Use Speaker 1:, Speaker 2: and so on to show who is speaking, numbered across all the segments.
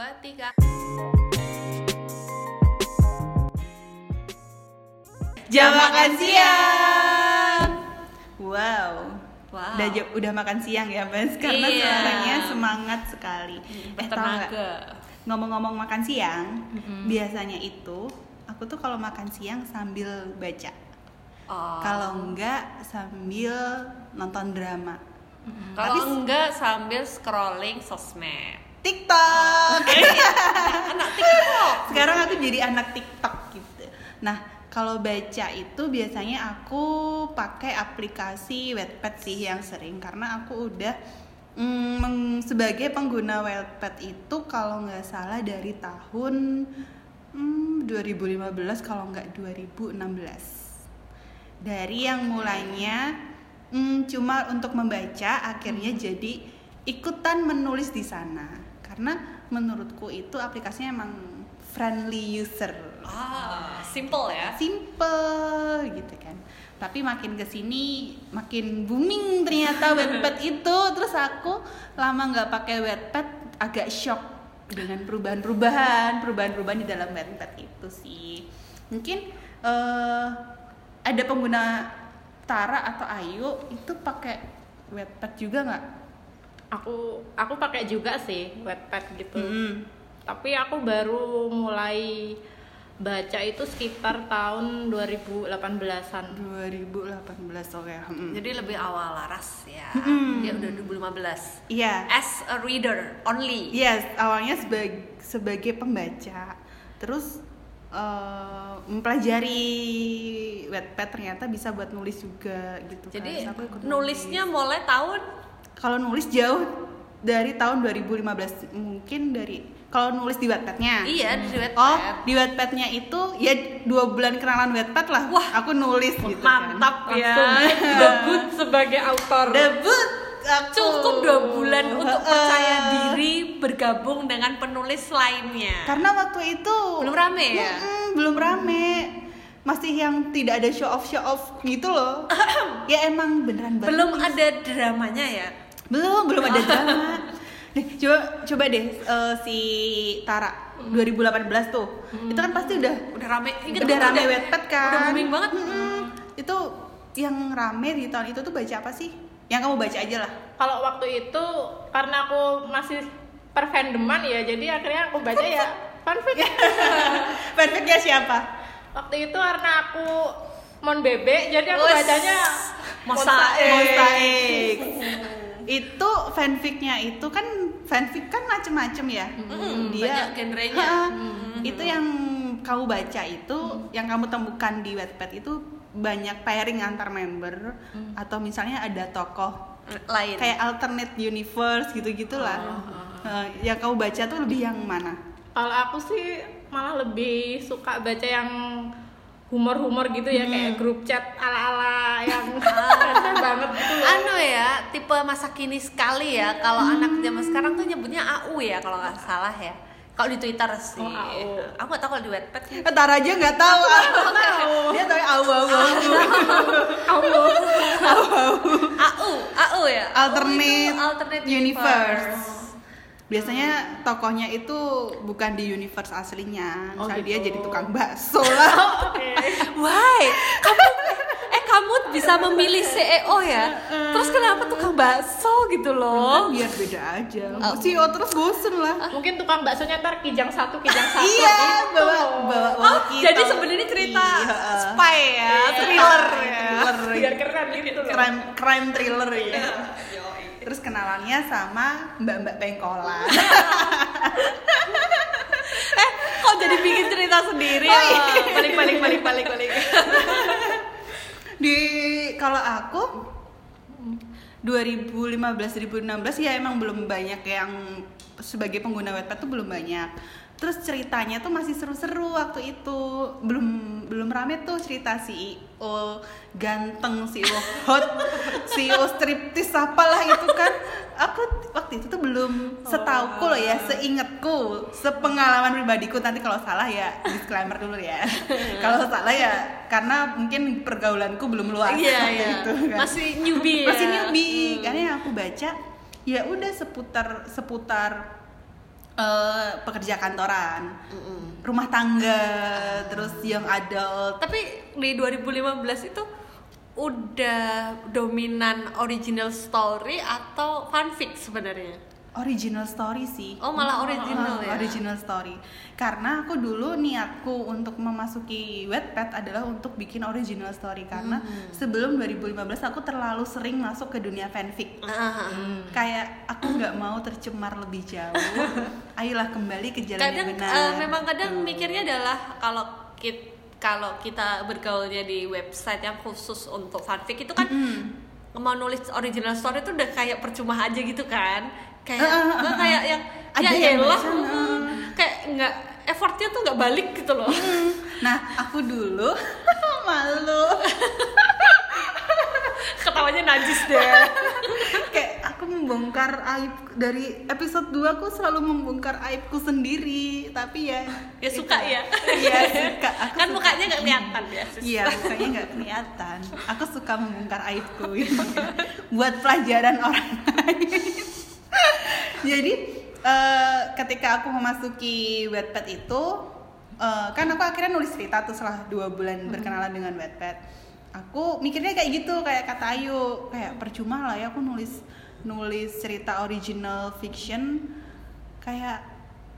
Speaker 1: dua, tiga.
Speaker 2: Jam makan siang. Wow.
Speaker 1: Wow.
Speaker 2: Udah udah makan siang ya, Bas? Karena
Speaker 1: Iya.
Speaker 2: suaranya semangat sekali. Eh, nggak?
Speaker 1: Bertenaga.
Speaker 2: Ngomong-ngomong makan siang,
Speaker 1: Mhm.
Speaker 2: biasanya itu aku tuh kalau makan siang sambil baca.
Speaker 1: Oh.
Speaker 2: Kalau enggak sambil nonton drama.
Speaker 1: Kalau
Speaker 2: Tapi-
Speaker 1: enggak sambil scrolling sosmed.
Speaker 2: TikTok.
Speaker 1: Anak TikTok.
Speaker 2: Sekarang aku jadi anak TikTok gitu. Nah, kalau baca itu biasanya aku pakai aplikasi Wattpad sih yang sering karena aku udah mm, sebagai pengguna Wattpad itu kalau nggak salah dari tahun mm, 2015 kalau nggak 2016. Dari yang mulanya mm, cuma untuk membaca akhirnya jadi ikutan menulis di sana karena menurutku itu aplikasinya emang friendly user
Speaker 1: Ah, simple ya.
Speaker 2: simple gitu kan tapi makin ke sini makin booming ternyata Wattpad itu terus aku lama nggak pakai Wattpad agak shock dengan perubahan-perubahan perubahan-perubahan di dalam Wattpad itu sih mungkin eh, ada pengguna Tara atau Ayu itu pakai Wattpad juga nggak?
Speaker 3: Aku aku pakai juga sih Wattpad gitu
Speaker 2: Hmm.
Speaker 3: tapi aku baru mulai baca itu sekitar tahun 2018an
Speaker 2: 2018 oke. hmm.
Speaker 1: Jadi lebih awal Laras ya.
Speaker 2: Mm-mm.
Speaker 1: Dia udah 2015.
Speaker 2: Iya.
Speaker 1: As a reader only.
Speaker 2: Yes, awalnya sebagai sebagai pembaca, terus eh, mempelajari Wattpad ternyata bisa buat nulis juga gitu. kan.
Speaker 1: Jadi
Speaker 2: Terus aku ikut
Speaker 1: nulisnya
Speaker 2: nulis.
Speaker 1: mulai tahun
Speaker 2: kalau nulis jauh dari tahun 2015 mungkin dari kalau nulis di Wattpadnya.
Speaker 1: iya di Wattpad.
Speaker 2: Oh, di Wattpadnya itu ya dua bulan kenalan Wattpad lah.
Speaker 1: Wah,
Speaker 2: aku nulis gitu
Speaker 1: Mantap
Speaker 2: kan.
Speaker 1: ya.
Speaker 3: debut sebagai autor
Speaker 2: Debut aku.
Speaker 1: Cukup dua bulan untuk percaya diri bergabung dengan penulis lainnya.
Speaker 2: Karena waktu itu
Speaker 1: Belum rame ya?
Speaker 2: Mm-mm, belum rame. Masih yang tidak ada show off show off gitu loh. ya emang beneran banget.
Speaker 1: Belum ada dramanya ya.
Speaker 2: Belum, belum ada drama. Nih, coba coba deh eh, si Tara 2018 tuh. Itu kan pasti udah
Speaker 1: Udah rame. Ingat
Speaker 2: udah
Speaker 1: tuh,
Speaker 2: rame Wattpad kan.
Speaker 1: Udah booming banget.
Speaker 2: Mm-mm. Itu yang rame di tahun itu tuh baca apa sih? Yang kamu baca aja lah.
Speaker 3: kalau waktu itu karena aku masih per fandoman ya jadi akhirnya aku baca ya fanfic
Speaker 2: Fanficnya siapa?
Speaker 3: waktu itu karena aku mon bebek jadi aku
Speaker 1: Wes,
Speaker 3: bacanya
Speaker 1: Mosaik.
Speaker 2: Mosaik. itu fanficnya itu kan fanfic kan macem-macem ya.
Speaker 1: Mm, banyak genrenya.
Speaker 2: Ha,
Speaker 1: Mm.
Speaker 2: Itu yang kamu baca itu, yang kamu temukan di Wattpad itu banyak pairing antar member atau misalnya ada tokoh
Speaker 1: Lain.
Speaker 2: kayak alternate universe gitu-gitulah. Eh, yang kamu baca tuh lebih yang mana?
Speaker 3: kalau aku sih malah lebih suka baca yang humor-humor gitu ya kayak grup chat ala-ala yang banget gitu loh.
Speaker 1: Anu ya, tipe masa kini sekali ya. Kalau anak zaman sekarang tuh nyebutnya AU ya kalau nggak salah ya. Kalau di Twitter sih.
Speaker 3: Oh, AU.
Speaker 1: Aku nggak tahu kalau di Wattpad.
Speaker 2: Ntar aja nggak tahu. Dia tahu awu awu awu.
Speaker 1: AU, AU ya.
Speaker 2: Alternate,
Speaker 1: itu alternate
Speaker 2: universe. Biasanya tokohnya itu bukan di universe aslinya.
Speaker 3: Oh,
Speaker 2: Misalnya dia
Speaker 3: gitu.
Speaker 2: jadi tukang bakso lah.
Speaker 3: Oke.
Speaker 1: Why? Kamu eh kamu bisa memilih CEO ya. Terus kenapa tukang bakso gitu loh?
Speaker 2: Biar beda aja.
Speaker 1: Oh.
Speaker 2: CEO terus bosen lah.
Speaker 3: mungkin tukang baksonya ntar kijang satu kijang satu
Speaker 2: Iya,
Speaker 3: gitu.
Speaker 2: bawa bawa
Speaker 1: Oh,
Speaker 2: walkie
Speaker 1: jadi sebenarnya cerita
Speaker 2: Iya.
Speaker 1: spy ya, thriller ya.
Speaker 2: Thriller.
Speaker 3: biar keren gitu loh
Speaker 2: crime crime thriller ya. Terus kenalannya sama mbak-mbak pengkolan.
Speaker 1: Eh, kok jadi bikin cerita sendiri ya? Balik balik balik balik balik.
Speaker 2: Di kalau aku 2015 2016 ya emang belum banyak yang sebagai pengguna Wattpad tuh belum banyak. Terus ceritanya tuh masih seru-seru waktu itu. Belum belum rame tuh cerita CEO ganteng, CEO hot, CEO striptis apalah itu kan. Aku waktu itu tuh belum setauku loh ya, seingatku, sepengalaman pribadiku. Nanti kalau salah ya disclaimer dulu ya. kalau salah ya karena mungkin pergaulanku belum luas
Speaker 1: Iya
Speaker 2: waktu
Speaker 1: iya.
Speaker 2: itu kan
Speaker 1: Masih newbie ya.
Speaker 2: masih newbie karena yang aku baca ya udah seputar seputar eh, pekerja kantoran, rumah tangga, terus young adult.
Speaker 1: Tapi di 2015 itu udah dominan original story atau fanfic sebenarnya?
Speaker 2: Original story sih.
Speaker 1: Oh, malah original
Speaker 2: Ah,
Speaker 1: ya.
Speaker 2: Original story. Karena aku dulu niatku untuk memasuki Wattpad adalah untuk bikin original story karena
Speaker 1: Hmm.
Speaker 2: sebelum 2015 aku terlalu sering masuk ke dunia fanfic.
Speaker 1: Ah,
Speaker 2: Kayak aku nggak mau tercemar lebih jauh. Ayolah kembali ke jalan
Speaker 1: kadang
Speaker 2: yang benar.
Speaker 1: eh, memang kadang mikirnya adalah kalau kita kalau kita bergaulnya di website yang khusus untuk fanfic itu kan mau nulis original story itu udah kayak percuma aja gitu kan? Kayak
Speaker 2: Eh, eh, eh,
Speaker 1: nggak kayak yang
Speaker 2: Ada
Speaker 1: ya elah
Speaker 2: baca,
Speaker 1: mm, kayak nggak effortnya tuh nggak balik gitu loh.
Speaker 2: Nah, aku dulu malu.
Speaker 1: ketawanya najis deh.
Speaker 2: Kayak aku membongkar aib dari episode 2 aku selalu membongkar aibku sendiri, tapi ya
Speaker 1: ya suka ya
Speaker 2: Iya, suka. Aku
Speaker 1: kan
Speaker 2: suka.
Speaker 1: mukanya nggak kelihatan ya.
Speaker 2: Iya, mukanya nggak kelihatan. Aku suka membongkar aibku gitu. buat pelajaran orang lain. Jadi eh, ketika aku memasuki Wattpad itu, eh, kan aku akhirnya nulis cerita tuh setelah dua bulan berkenalan dengan Wattpad. Aku mikirnya kayak gitu, kayak kata Ayu, kayak percuma lah ya aku nulis nulis cerita original fiction, kayak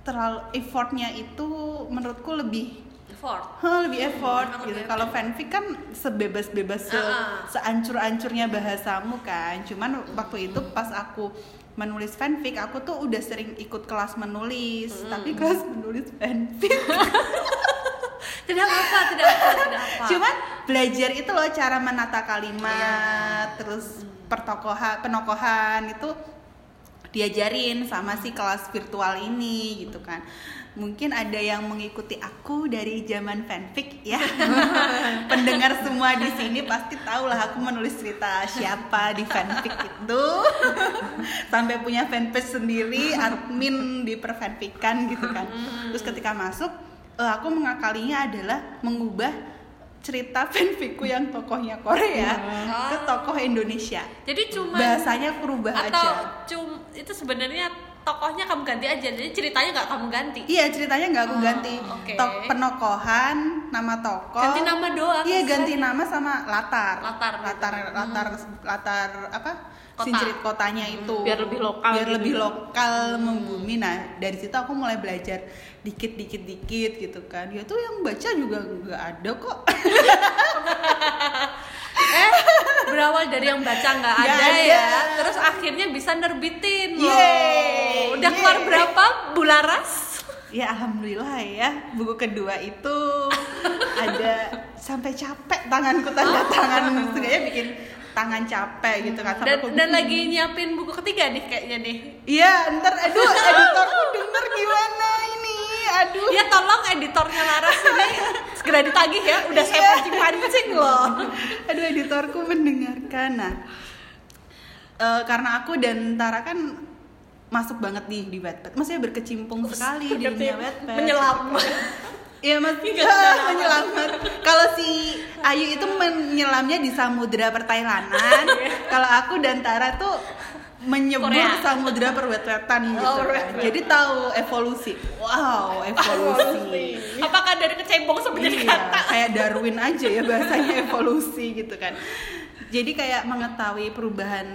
Speaker 2: terlalu effortnya itu menurutku lebih
Speaker 1: effort
Speaker 2: Hah, lebih effort
Speaker 1: Hmm,
Speaker 2: gitu. Kalau fanfic kan sebebas-bebas se
Speaker 1: Ah.
Speaker 2: seancur-ancurnya bahasamu kan. Cuman waktu itu pas aku menulis fanfic, aku tuh udah sering ikut kelas menulis,
Speaker 1: Hmm.
Speaker 2: tapi kelas menulis fanfic.
Speaker 1: tidak apa tidak apa tidak apa
Speaker 2: Cuman belajar itu loh cara menata kalimat,
Speaker 1: Iya.
Speaker 2: terus pertokohan, penokohan itu diajarin sama si kelas virtual ini gitu kan. Mungkin ada yang mengikuti aku dari zaman fanfic ya. Pendengar semua di sini pasti tahu lah aku menulis cerita siapa di fanfic itu. Sampai punya fanpage sendiri, admin di perfanfican gitu kan. Terus ketika masuk eh, aku mengakalinya adalah mengubah cerita fanficku yang tokohnya Korea ke tokoh Indonesia.
Speaker 1: jadi cuma
Speaker 2: Bahasanya aku rubah
Speaker 1: atau
Speaker 2: aja.
Speaker 1: cum itu sebenarnya tokohnya kamu ganti aja jadi ceritanya nggak kamu ganti
Speaker 2: Iya ceritanya nggak aku
Speaker 1: Oh,
Speaker 2: ganti.
Speaker 1: oke.
Speaker 2: Tok penokohan, nama tokoh.
Speaker 1: ganti nama doang
Speaker 2: Iya ganti nama sama latar.
Speaker 1: Latar.
Speaker 2: latar, latar, latar apa?
Speaker 1: Kota.
Speaker 2: Sincerit kotanya itu.
Speaker 3: Biar lebih lokal
Speaker 2: Biar
Speaker 3: gitu
Speaker 2: lebih lokal membumi. Nah dari situ aku mulai belajar dikit, dikit, dikit gitu kan. Ya tuh yang baca juga nggak ada kok.
Speaker 1: berawal dari yang baca nggak ada,
Speaker 2: ada.
Speaker 1: ya. Terus akhirnya bisa nerbitin. Loh
Speaker 2: Yeay,
Speaker 1: udah keluar
Speaker 2: yeay.
Speaker 1: berapa bularas
Speaker 2: Ya alhamdulillah ya. Buku kedua itu ada sampai capek tanganku tanda tangan. Setidaknya bikin tangan capek gitu kan
Speaker 1: dan,
Speaker 2: sampai
Speaker 1: dan lagi nyiapin buku ketiga nih kayaknya nih.
Speaker 2: Iya ntar aduh editorku denger gimana ini aduh.
Speaker 1: Ya tolong editornya Laras ini segera ditagih ya. Udah saya
Speaker 2: Iya.
Speaker 1: pancing pancing loh.
Speaker 2: Aduh editorku mendengarkan. Nah eh, karena aku dan Tara kan masuk banget nih di Wattpad. Maksudnya berkecimpung sekali di dunia Wattpad.
Speaker 1: menyelam
Speaker 2: Iya mas, menyelamat. Kalau si Ayu itu menyelamnya di samudra pertailanan, kalau aku dan Tara tuh menyebur
Speaker 1: Korea.
Speaker 2: samudra perwetwetan gitu.
Speaker 1: Oh,
Speaker 2: kan.
Speaker 1: perwet-wet.
Speaker 2: Jadi tahu evolusi. Wow, evolusi.
Speaker 1: apakah dari kecebong sampai jadi
Speaker 2: iya,
Speaker 1: kata
Speaker 2: kayak Darwin aja ya bahasanya evolusi gitu kan. Jadi kayak mengetahui perubahan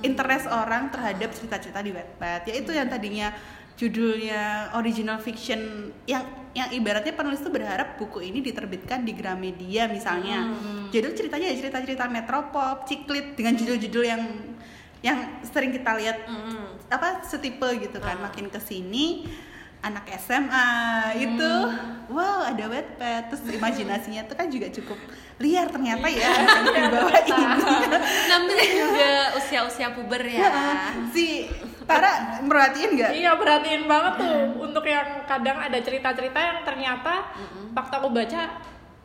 Speaker 2: interest orang terhadap cerita-cerita di Wattpad. Yaitu yang tadinya judulnya original fiction yang yang ibaratnya penulis tuh berharap buku ini diterbitkan di Gramedia misalnya. Jadi ceritanya ya cerita-cerita metropop, ciklit dengan judul-judul yang yang sering kita lihat
Speaker 1: Hmm.
Speaker 2: apa setipe gitu kan makin ke sini anak SMA itu wow ada Wattpad. Terus imajinasinya tuh kan juga cukup liar ternyata ya anak di bawah ini.
Speaker 1: namanya juga usia-usia puber ya.
Speaker 2: Si Tara merhatiin nggak?
Speaker 3: Iya perhatiin banget tuh. Untuk yang kadang ada cerita-cerita yang ternyata waktu aku baca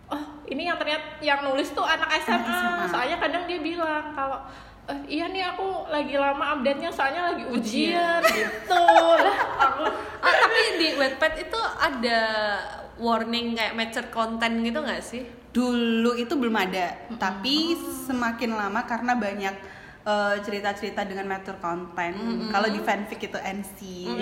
Speaker 3: oh ini yang ternyata yang nulis tuh anak SMA,
Speaker 2: SMA.
Speaker 3: soalnya kadang dia bilang kalau "Eh, iya nih aku lagi lama update-nya soalnya lagi ujian gitu. Lah aku
Speaker 1: Ah, tapi di Wattpad itu ada warning kayak mature content gitu nggak sih?
Speaker 2: dulu itu belum ada tapi semakin lama karena banyak eh, cerita-cerita dengan metode konten. Kalau di fanfic itu NC
Speaker 1: Mm,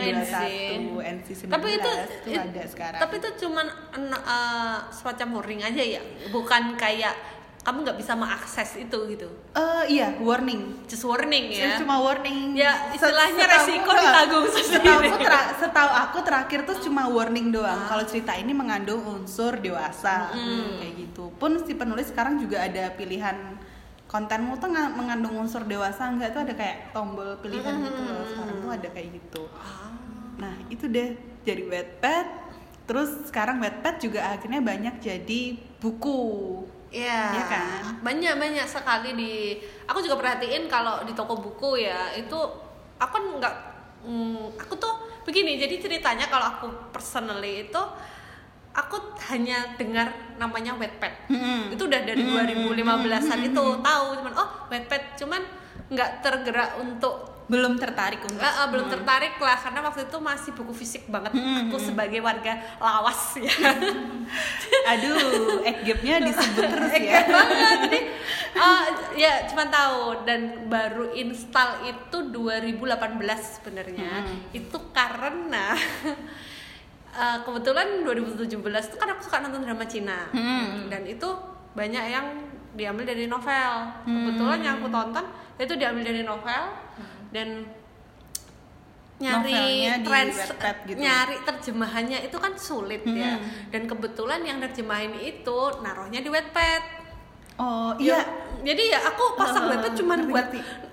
Speaker 2: 21, NC 19
Speaker 1: tapi itu,
Speaker 2: itu
Speaker 1: it-
Speaker 2: ada sekarang.
Speaker 1: tapi itu cuman eh, semacam warning aja ya? Bukan kayak kamu nggak bisa mengakses itu gitu
Speaker 2: Eh, iya, warning.
Speaker 1: just warning ya
Speaker 2: Cuma warning.
Speaker 1: Ya, istilahnya
Speaker 2: setahu-
Speaker 1: resiko
Speaker 2: enggak.
Speaker 1: ditanggung
Speaker 2: Setahu
Speaker 1: sendiri.
Speaker 2: aku, tera- setahu aku terakhir tuh cuma warning doang.
Speaker 1: Ah.
Speaker 2: Kalau cerita ini mengandung unsur dewasa, kayak gitu. Pun si penulis sekarang juga ada pilihan kontenmu tuh mengandung unsur dewasa enggak tuh ada kayak tombol pilihan gitu loh. Sekarang tuh ada kayak gitu.
Speaker 1: Ah.
Speaker 2: Nah itu deh jadi Wattpad. Terus sekarang Wattpad juga akhirnya banyak jadi buku.
Speaker 1: Iya,
Speaker 2: Iya kan?
Speaker 1: banyak banyak sekali di. Aku juga perhatiin kalau di toko buku ya itu aku kan nggak, mm, aku tuh begini. Jadi ceritanya kalau aku personally itu aku hanya dengar namanya Wattpad.
Speaker 2: Mm-mm.
Speaker 1: Itu udah dari 2015an itu tahu cuman oh Wattpad cuman nggak tergerak untuk
Speaker 2: Belum tertarik untuk.
Speaker 1: Ah, ah, belum tertarik lah karena waktu itu masih buku fisik banget. Aku sebagai warga lawas ya.
Speaker 2: Aduh, egg gapnya disebut terus ya.
Speaker 1: Banget. Jadi ah, ya cuma tahu. Dan baru install itu 2018 sebenarnya. Itu karena eh, kebetulan 2017 itu kan aku suka nonton drama Cina. Dan itu banyak yang diambil dari novel. Kebetulan yang aku tonton itu diambil dari novel dan nyari trans
Speaker 2: gitu.
Speaker 1: nyari terjemahannya itu kan sulit ya
Speaker 2: Hmm.
Speaker 1: dan kebetulan yang nerjemahin itu naruhnya di Wattpad
Speaker 2: Oh
Speaker 1: Ya,
Speaker 2: iya,
Speaker 1: jadi ya aku pasang
Speaker 2: Uh,
Speaker 1: Wattpad cuman
Speaker 2: ngerti,
Speaker 1: buat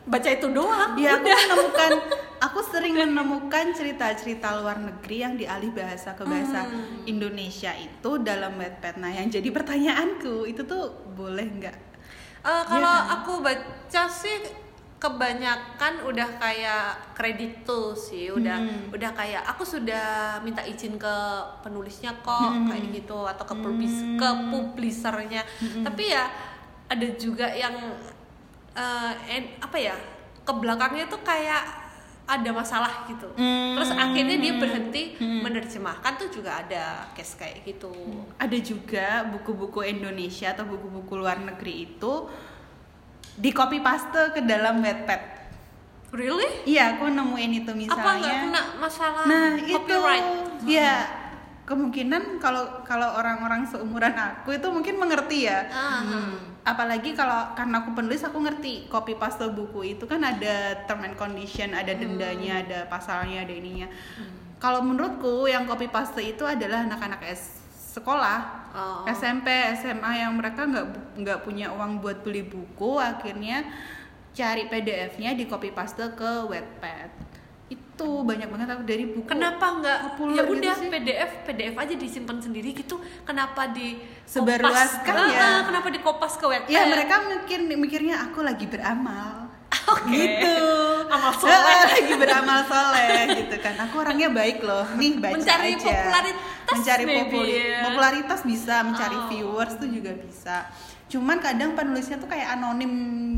Speaker 1: baca itu doang
Speaker 2: Iya aku menemukan, aku sering menemukan cerita-cerita luar negeri yang dialih bahasa ke bahasa
Speaker 1: Hmm.
Speaker 2: Indonesia itu dalam Wattpad. Nah yang jadi pertanyaanku itu tuh boleh nggak?
Speaker 1: Eh, kalau
Speaker 2: kan?
Speaker 1: aku baca sih kebanyakan udah kayak kredit tuh sih udah
Speaker 2: Hmm.
Speaker 1: udah kayak aku sudah minta izin ke penulisnya kok
Speaker 2: Hmm.
Speaker 1: kayak gitu atau ke publis ke publishernya
Speaker 2: Hmm.
Speaker 1: tapi ya ada juga yang eh, en- apa ya ke belakangnya tuh kayak ada masalah gitu
Speaker 2: Hmm.
Speaker 1: terus akhirnya dia berhenti menerjemahkan tuh juga ada case kayak gitu
Speaker 2: Ada juga buku-buku Indonesia atau buku-buku luar negeri itu di copy paste ke dalam Wattpad.
Speaker 1: really?
Speaker 2: Iya aku nemuin itu misalnya.
Speaker 1: apa nggak kena masalah
Speaker 2: nah
Speaker 1: copyright?
Speaker 2: Itu ya kemungkinan kalau kalau orang-orang seumuran aku itu mungkin mengerti ya.
Speaker 1: Ah,
Speaker 2: apalagi kalau karena aku penulis aku ngerti copy paste buku itu kan ada term and condition ada dendanya ada pasalnya ada ininya. Kalau menurutku yang copy paste itu adalah anak-anak S sekolah
Speaker 1: Oh.
Speaker 2: SMP SMA yang mereka nggak nggak punya uang buat beli buku akhirnya cari PDF-nya di copy paste ke Wattpad itu banyak banget aku dari buku
Speaker 1: Kenapa nggak ya
Speaker 2: gitu
Speaker 1: udah
Speaker 2: sih.
Speaker 1: PDF PDF aja disimpan sendiri gitu? Kenapa di
Speaker 2: Sebarluaskan ya.
Speaker 1: Kenapa dikopas ke web?
Speaker 2: ya mereka mungkin mikirnya aku lagi beramal
Speaker 1: Oke.
Speaker 2: gitu
Speaker 1: Amal soleh.
Speaker 2: Lagi beramal soleh gitu kan aku orangnya baik loh nih baca
Speaker 1: Mencari
Speaker 2: aja
Speaker 1: popularitas
Speaker 2: mencari
Speaker 1: maybe
Speaker 2: populi-
Speaker 1: ya.
Speaker 2: popularitas bisa mencari
Speaker 1: Oh.
Speaker 2: viewers tuh juga bisa cuman kadang penulisnya tuh kayak anonim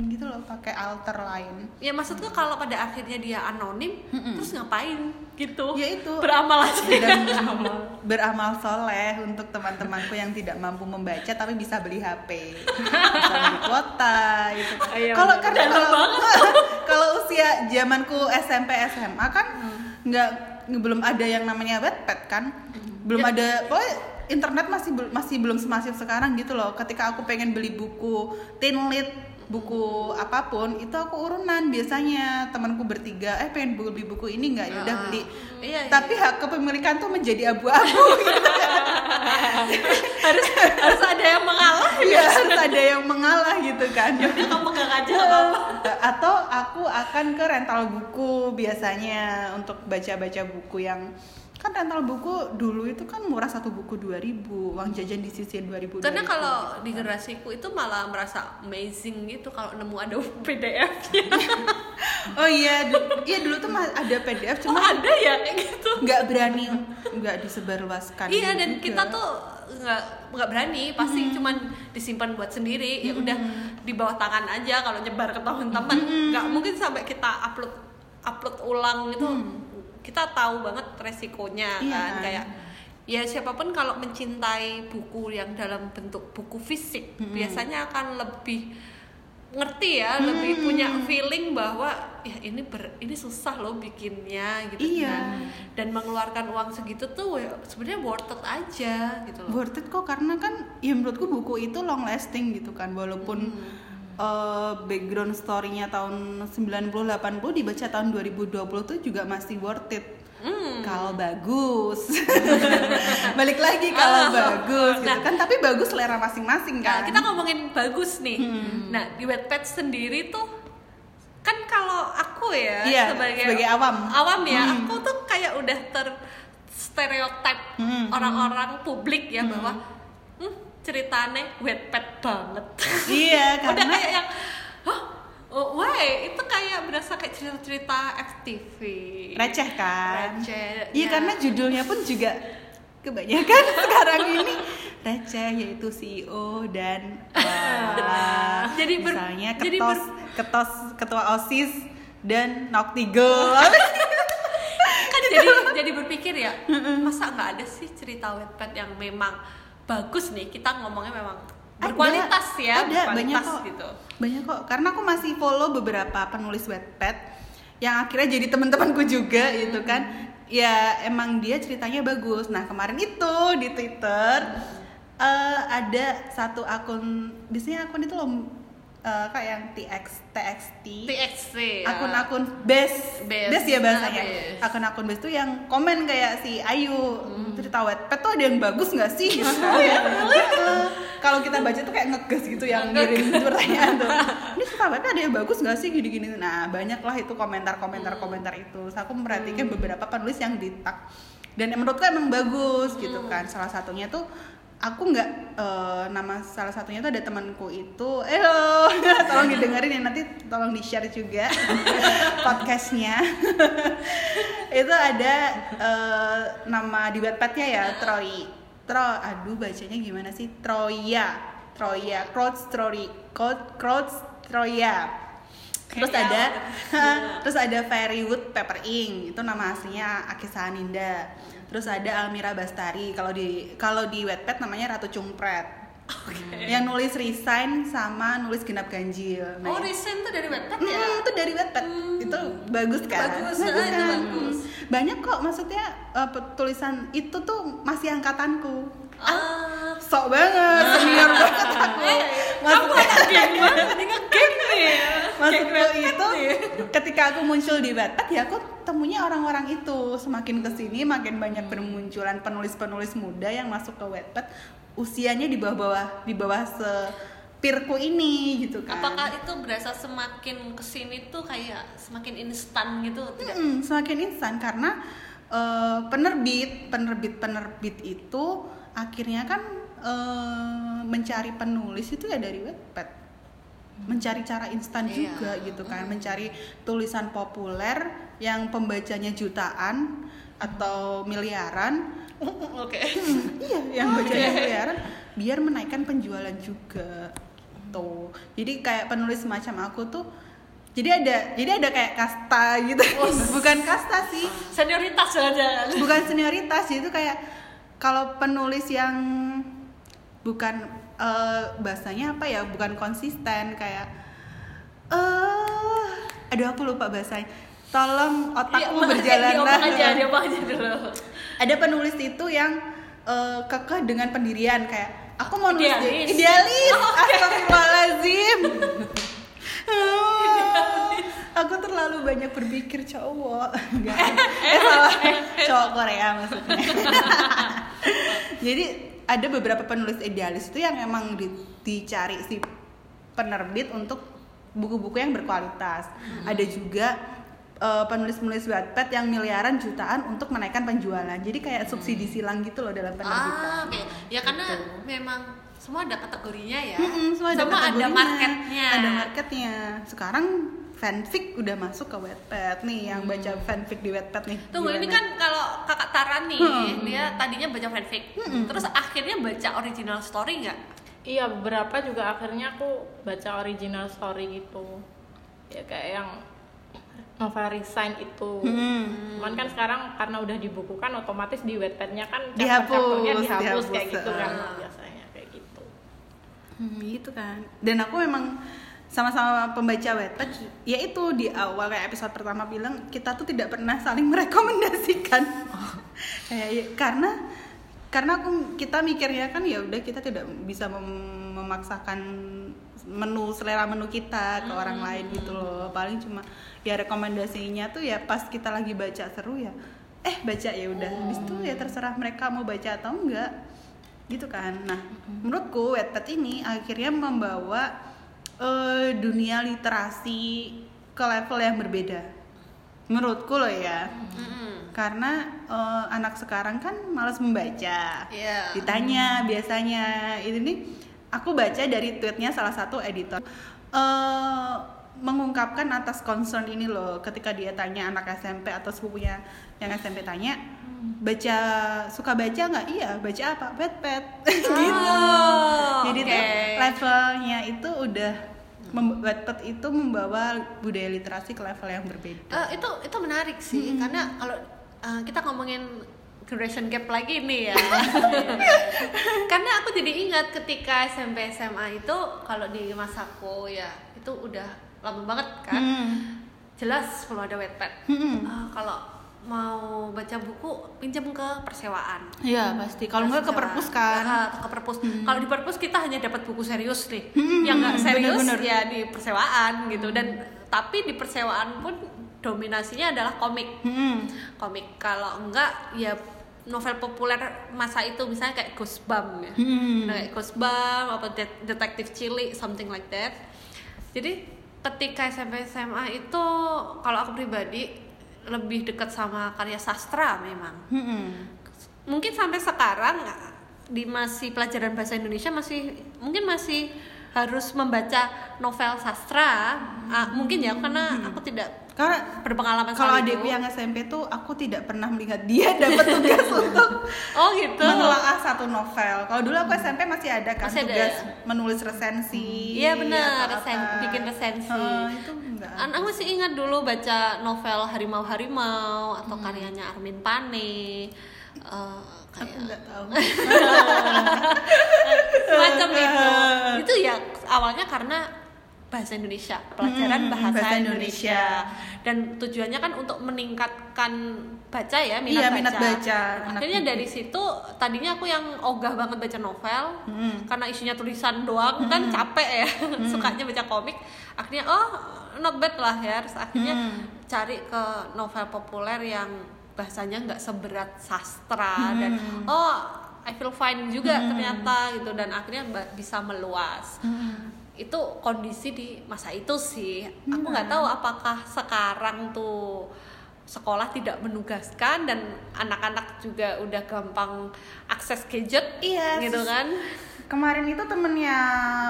Speaker 2: gitu loh pakai alter lain.
Speaker 1: Ya maksudku kalau pada akhirnya dia anonim, terus ngapain gitu?
Speaker 2: Ya itu.
Speaker 1: Beramal aja.
Speaker 2: dan beramal soleh untuk teman-temanku yang tidak mampu membaca tapi bisa beli HP bisa beli kuota gitu.
Speaker 1: Iya,
Speaker 2: kalau karena kalau kalau usia zamanku SMP SMA kan nggak belum ada yang namanya Wattpad kan? Belum
Speaker 1: Ya.
Speaker 2: ada pokoknya internet masih masih belum semasif sekarang gitu loh ketika aku pengen beli buku teen lit buku apa pun itu aku urunan biasanya temanku bertiga eh pengen beli buku ini nggak ya udah
Speaker 1: Ah.
Speaker 2: beli
Speaker 1: Iya, iya.
Speaker 2: tapi hak kepemilikan tuh menjadi abu-abu gitu.
Speaker 1: harus harus ada yang mengalah.
Speaker 2: ya harus ada yang mengalah gitu kan
Speaker 1: Udah kamu pegang aja
Speaker 2: atau aku akan ke rental buku biasanya untuk baca-baca buku yang kan rental buku dulu itu kan murah satu buku 2000 uang jajan disisihin 2000
Speaker 1: Karena
Speaker 2: 2000.
Speaker 1: kalau di generasiku itu malah merasa amazing gitu kalau nemu ada PDF-nya.
Speaker 2: oh iya iya dulu tuh ada PDF
Speaker 1: Oh
Speaker 2: cuma
Speaker 1: ada ya kayak gitu.
Speaker 2: nggak berani nggak disebarluaskan
Speaker 1: Iya dan
Speaker 2: juga.
Speaker 1: kita tuh nggak nggak berani pasti cuman disimpan buat sendiri ya udah di bawah tangan aja kalau nyebar ke teman-teman nggak mungkin sampai kita upload upload ulang itu kita tahu banget resikonya
Speaker 2: Iya
Speaker 1: kan
Speaker 2: kan.
Speaker 1: kayak ya siapa pun kalau mencintai buku yang dalam bentuk buku fisik biasanya akan lebih ngerti ya lebih punya feeling bahwa ya ini ber, ini susah loh bikinnya gitu
Speaker 2: Iya.
Speaker 1: kan. Dan mengeluarkan uang segitu tuh ya sebenarnya worth it aja gitu loh.
Speaker 2: Worth it kok karena kan ya menurutku buku itu long lasting gitu kan walaupun eh, background story-nya tahun 90 80 dibaca tahun 2020 tuh juga masih worth it
Speaker 1: Hmm.
Speaker 2: kalau bagus balik lagi kalau
Speaker 1: Oh.
Speaker 2: bagus gitu
Speaker 1: Nah.
Speaker 2: kan tapi bagus selera masing-masing
Speaker 1: Nah,
Speaker 2: kan
Speaker 1: kita ngomongin bagus nih.
Speaker 2: Hmm.
Speaker 1: Nah, di Wattpad sendiri tuh kan kalau aku ya
Speaker 2: Iya,
Speaker 1: sebagai
Speaker 2: sebagai awam.
Speaker 1: awam ya,
Speaker 2: Hmm.
Speaker 1: aku tuh kayak udah ter stereotip
Speaker 2: Hmm,
Speaker 1: orang-orang publik ya bahwa hmm, ceritanya Wattpad banget.
Speaker 2: iya
Speaker 1: udah
Speaker 2: karena
Speaker 1: kayak yang Hah? Oh, wah, itu kayak berasa kayak cerita-cerita FTV.
Speaker 2: receh kan
Speaker 1: Receh,
Speaker 2: iya
Speaker 1: ya.
Speaker 2: karena judulnya pun juga kebanyakan sekarang ini receh yaitu CEO dan uh,
Speaker 1: Jadi ber-
Speaker 2: misalnya
Speaker 1: jadi
Speaker 2: ketos
Speaker 1: ber-
Speaker 2: ketos ketua osis dan Noctigel
Speaker 1: kan jadi jadi berpikir ya masa nggak ada sih cerita Wattpad yang memang bagus nih kita ngomongnya memang berkualitas
Speaker 2: Ada,
Speaker 1: ya
Speaker 2: ada banyak
Speaker 1: berkualitas
Speaker 2: kok.
Speaker 1: gitu.
Speaker 2: Banyak kok karena aku masih follow beberapa penulis Wattpad yang akhirnya jadi teman-temanku juga gitu kan. Ya emang dia ceritanya bagus. Nah kemarin itu di Twitter eh, ada satu akun biasanya akun itu loh eh, kayak yang TX TXT
Speaker 1: TXT ya.
Speaker 2: akun-akun best
Speaker 1: Best.
Speaker 2: best ya bahasanya.
Speaker 1: Ah,
Speaker 2: akun-akun best tuh yang komen kayak si Ayu. Cerita Wattpad tuh ada yang bagus nggak sih? Ya Eh, kalau kita baca tuh kayak ngegas gitu yang ngirim pertanyaan tuh. Ini cerita Wattpad ada yang bagus nggak sih? Gini-gini. Nah banyak lah itu komentar-komentar komentar itu. Terus aku memperhatikan beberapa penulis yang di tag dan menurutku emang bagus gitu kan. Salah satunya tuh aku nggak eh, nama salah satunya tuh ada temanku itu. Hello. Tolong didengerin ya nanti tolong di share juga podcastnya. Itu ada eh, nama di webpadnya ya Troy. Tro aduh bacanya gimana sih? Troya. Troya. Crowd Story Crowd Crowd Troya terus ada terus ada Fairywood Pepper Ink. Itu nama aslinya Akisa Aninda terus ada Almira Bastari. Kalau di kalau di Wattpad namanya Ratu Cumpret yang nulis resign sama nulis genap ganjil.
Speaker 1: Oh
Speaker 2: Nah,
Speaker 1: recent tuh dari Wattpad ya?
Speaker 2: Hmm, itu dari Wattpad. Itu bagus kan?
Speaker 1: Bagus, ah, itu
Speaker 2: kan?
Speaker 1: bagus.
Speaker 2: banyak kok maksudnya eh, pe- tulisan itu tuh masih angkatanku.
Speaker 1: Ah
Speaker 2: sok banget senior banget aku
Speaker 1: ini ngegeng nih
Speaker 2: Maksudku
Speaker 1: Geng
Speaker 2: itu
Speaker 1: nih.
Speaker 2: ketika aku muncul di Wattpad ya aku temunya orang-orang itu. Semakin ke sini makin banyak bermunculan penulis-penulis muda yang masuk ke Wattpad usianya di bawah-bawah di bawah sepirku ini gitu kan.
Speaker 1: apakah itu berasa semakin ke sini tuh kayak semakin instan gitu? Tidak?
Speaker 2: Mm-mm, semakin instan karena eh, penerbit penerbit penerbit itu akhirnya kan eh, mencari penulis itu ya dari Wattpad. Mencari cara instan
Speaker 1: Iya.
Speaker 2: juga gitu kan. Mencari tulisan populer yang pembacanya jutaan atau miliaran.
Speaker 1: Oke.
Speaker 2: Iya yang bacanya miliaran. Biar menaikkan penjualan juga. Tuh. Jadi kayak penulis semacam aku tuh jadi ada jadi ada kayak kasta gitu. Bukan kasta sih.
Speaker 1: Senioritas jangan
Speaker 2: bukan senioritas itu kayak kalau penulis yang bukan eh, bahasanya apa ya bukan konsisten kayak eh aduh aku lupa bahasanya. Tolong otakku berjalanlah
Speaker 1: Iya, aja dia aja dulu.
Speaker 2: Ada penulis itu yang eh, kekeh dengan pendirian kayak aku mau nulis
Speaker 1: Idealis.
Speaker 2: idealis.
Speaker 1: Oh,
Speaker 2: astagfirullahaladzim. Aku terlalu banyak berpikir cowok. Enggak. eh salah. cowok Korea maksudnya. Jadi ada beberapa penulis idealis itu yang emang di- dicari si penerbit untuk buku-buku yang berkualitas. Ada juga eh, penulis-penulis Wattpad yang miliaran jutaan untuk menaikkan penjualan. Jadi kayak subsidi silang gitu loh dalam penerbitan.
Speaker 1: ah oke. Ya karena
Speaker 2: Gitu.
Speaker 1: memang semua ada kategorinya ya.
Speaker 2: Mm-mm, semua ada,
Speaker 1: ada
Speaker 2: kategorinya.
Speaker 1: marketnya.
Speaker 2: Ada marketnya. Sekarang fanfic udah masuk ke Wattpad nih, yang baca fanfic di Wattpad nih.
Speaker 1: Tunggu ini
Speaker 2: Gimana?
Speaker 1: kan kalau kakak Tara nih,
Speaker 2: Hmm.
Speaker 1: dia tadinya baca fanfic, terus akhirnya baca original story nggak?
Speaker 3: Iya beberapa juga akhirnya aku baca original story gitu ya kayak yang novel resign itu
Speaker 2: Hmm.
Speaker 3: cuman kan sekarang karena udah dibukukan otomatis di webpadnya kan
Speaker 2: Dihapus,
Speaker 3: dihapus,
Speaker 2: dihapus,
Speaker 3: kayak gitu kan
Speaker 2: ah.
Speaker 3: biasanya kayak gitu
Speaker 2: Hmm, gitu kan. Dan aku memang sama-sama pembaca Wattpad yaitu di awal kayak episode pertama bilang kita tuh tidak pernah saling merekomendasikan. Kayak, ya, karena karena aku kita mikirnya kan ya udah kita tidak bisa mem- memaksakan menu selera menu kita ke orang lain gitu loh. Paling cuma ya rekomendasinya tuh ya pas kita lagi baca seru ya eh baca ya udah. Habis itu ya terserah mereka mau baca atau enggak. Gitu kan. Nah menurutku Wattpad ini akhirnya membawa eh, dunia literasi ke level yang berbeda. Menurutku loh ya.
Speaker 1: Mm-mm.
Speaker 2: karena eh, anak sekarang kan malas membaca.
Speaker 1: Iya.
Speaker 2: ditanya biasanya. Ini nih aku baca dari tweetnya salah satu editor. Eh mengungkapkan atas concern ini loh. Ketika dia tanya anak SMP atau sepupunya yang SMP tanya baca suka baca nggak? Iya baca apa? Wattpad gitu
Speaker 1: Oh,
Speaker 2: jadi
Speaker 1: oke.
Speaker 2: tuh levelnya itu udah Wattpad itu membawa budaya literasi ke level yang berbeda.
Speaker 1: Eh, itu itu menarik sih. Karena kalau eh, kita ngomongin generation gap lagi nih ya. Karena aku jadi ingat ketika SMP SMA itu kalau di masaku ya itu udah lama banget kan.
Speaker 2: Hmm.
Speaker 1: jelas perlu ada Wattpad
Speaker 2: Hmm.
Speaker 1: Eh, kalau mau baca buku pinjam ke persewaan.
Speaker 2: Iya pasti. Kalau nggak ke perpus kan.
Speaker 1: Ah, ke perpus. Kalau di perpus kita hanya dapat buku serius nih
Speaker 2: Hmm,
Speaker 1: yang nggak serius
Speaker 2: bener-bener.
Speaker 1: ya di persewaan gitu. Dan tapi di persewaan pun dominasinya adalah komik.
Speaker 2: Hmm.
Speaker 1: komik. Kalau enggak ya novel populer masa itu. Misalnya kayak Ghostbump ya.
Speaker 2: Hmm.
Speaker 1: Nah, kayak Ghostbump apa Det- detektif Cili something like that. Jadi ketika SMP SMA itu kalau aku pribadi lebih dekat sama karya sastra memang
Speaker 2: Hmm.
Speaker 1: mungkin sampai sekarang di masih pelajaran bahasa Indonesia masih mungkin masih harus membaca novel sastra Ah, mungkin ya karena aku tidak
Speaker 2: Karena
Speaker 1: berpengalaman
Speaker 2: kalau adikku yang SMP tuh aku tidak pernah melihat dia dapat tugas untuk
Speaker 1: oh gitu
Speaker 2: menelaah satu novel. Kalau dulu aku SMP masih ada kan
Speaker 1: Masih ada
Speaker 2: tugas
Speaker 1: ya?
Speaker 2: menulis resensi.
Speaker 1: Iya benar, resen, bikin resensi.
Speaker 2: Heeh, itu enggak.
Speaker 1: An- Aku masih ingat dulu baca novel Harimau Harimau atau karyanya Armin Pane. eh,
Speaker 2: Aku
Speaker 1: kayak
Speaker 2: enggak tahu.
Speaker 1: semacam itu. Itu ya awalnya karena bahasa Indonesia, pelajaran
Speaker 2: Hmm,
Speaker 1: bahasa,
Speaker 2: bahasa
Speaker 1: Indonesia.
Speaker 2: Indonesia.
Speaker 1: dan tujuannya kan untuk meningkatkan baca ya minat
Speaker 2: Iya,
Speaker 1: baca.
Speaker 2: minat baca, anak
Speaker 1: Akhirnya
Speaker 2: didik.
Speaker 1: dari situ tadinya aku yang ogah banget baca novel
Speaker 2: Hmm.
Speaker 1: karena isinya tulisan doang kan capek ya sukanya baca komik akhirnya oh not bad lah ya terus akhirnya
Speaker 2: Hmm.
Speaker 1: cari ke novel populer yang bahasanya nggak seberat sastra
Speaker 2: Hmm.
Speaker 1: dan oh I feel fine juga ternyata gitu dan akhirnya bisa meluas
Speaker 2: Hmm.
Speaker 1: Itu kondisi di masa itu sih aku nggak tahu apakah sekarang tuh sekolah tidak menugaskan dan anak-anak juga udah gampang akses gadget
Speaker 2: Iya,
Speaker 1: gitu kan
Speaker 2: Kemarin itu temennya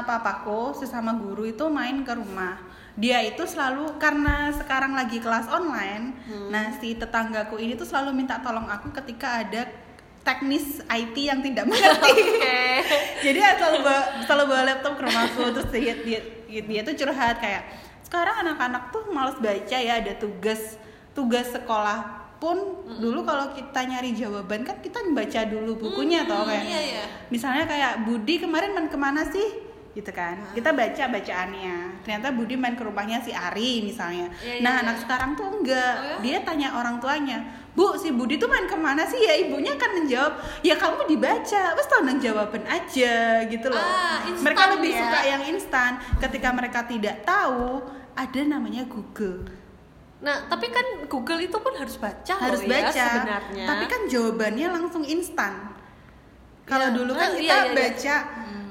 Speaker 2: papaku sesama guru itu main ke rumah. Dia itu selalu karena sekarang lagi kelas online.
Speaker 1: Hmm.
Speaker 2: Nah, si tetanggaku ini tuh selalu minta tolong aku ketika ada teknis IT yang tidak mengerti. Jadi dia selalu bawa, selalu bawa laptop ke rumahku terus dia dia, dia tuh curhat kayak sekarang anak-anak tuh males baca ya ada tugas tugas sekolah pun dulu kalau kita nyari jawaban kan kita baca dulu bukunya toh kayak
Speaker 1: iya, iya.
Speaker 2: misalnya kayak Budi kemarin main ke mana sih gitu kan. Kita baca bacaannya. Ternyata Budi main ke rumahnya si Ari misalnya.
Speaker 1: Iya, iya,
Speaker 2: nah
Speaker 1: iya.
Speaker 2: anak sekarang tuh enggak.
Speaker 1: Oh, ya?
Speaker 2: dia tanya orang tuanya Bu si Budi tuh main ke mana sih? Ya ibunya kan menjawab ya kamu dibaca. Wes tau nang jawaban aja gitu loh.
Speaker 1: Ah, instan
Speaker 2: mereka lebih
Speaker 1: ya.
Speaker 2: suka yang instan. Ketika mereka tidak tahu ada namanya Google.
Speaker 1: Nah tapi kan Google itu pun harus baca
Speaker 2: harus
Speaker 1: loh ya
Speaker 2: baca.
Speaker 1: sebenarnya.
Speaker 2: Tapi kan jawabannya langsung instan. Kalau
Speaker 1: Ya,
Speaker 2: dulu kan
Speaker 1: eh,
Speaker 2: kita
Speaker 1: iya, iya, iya.
Speaker 2: baca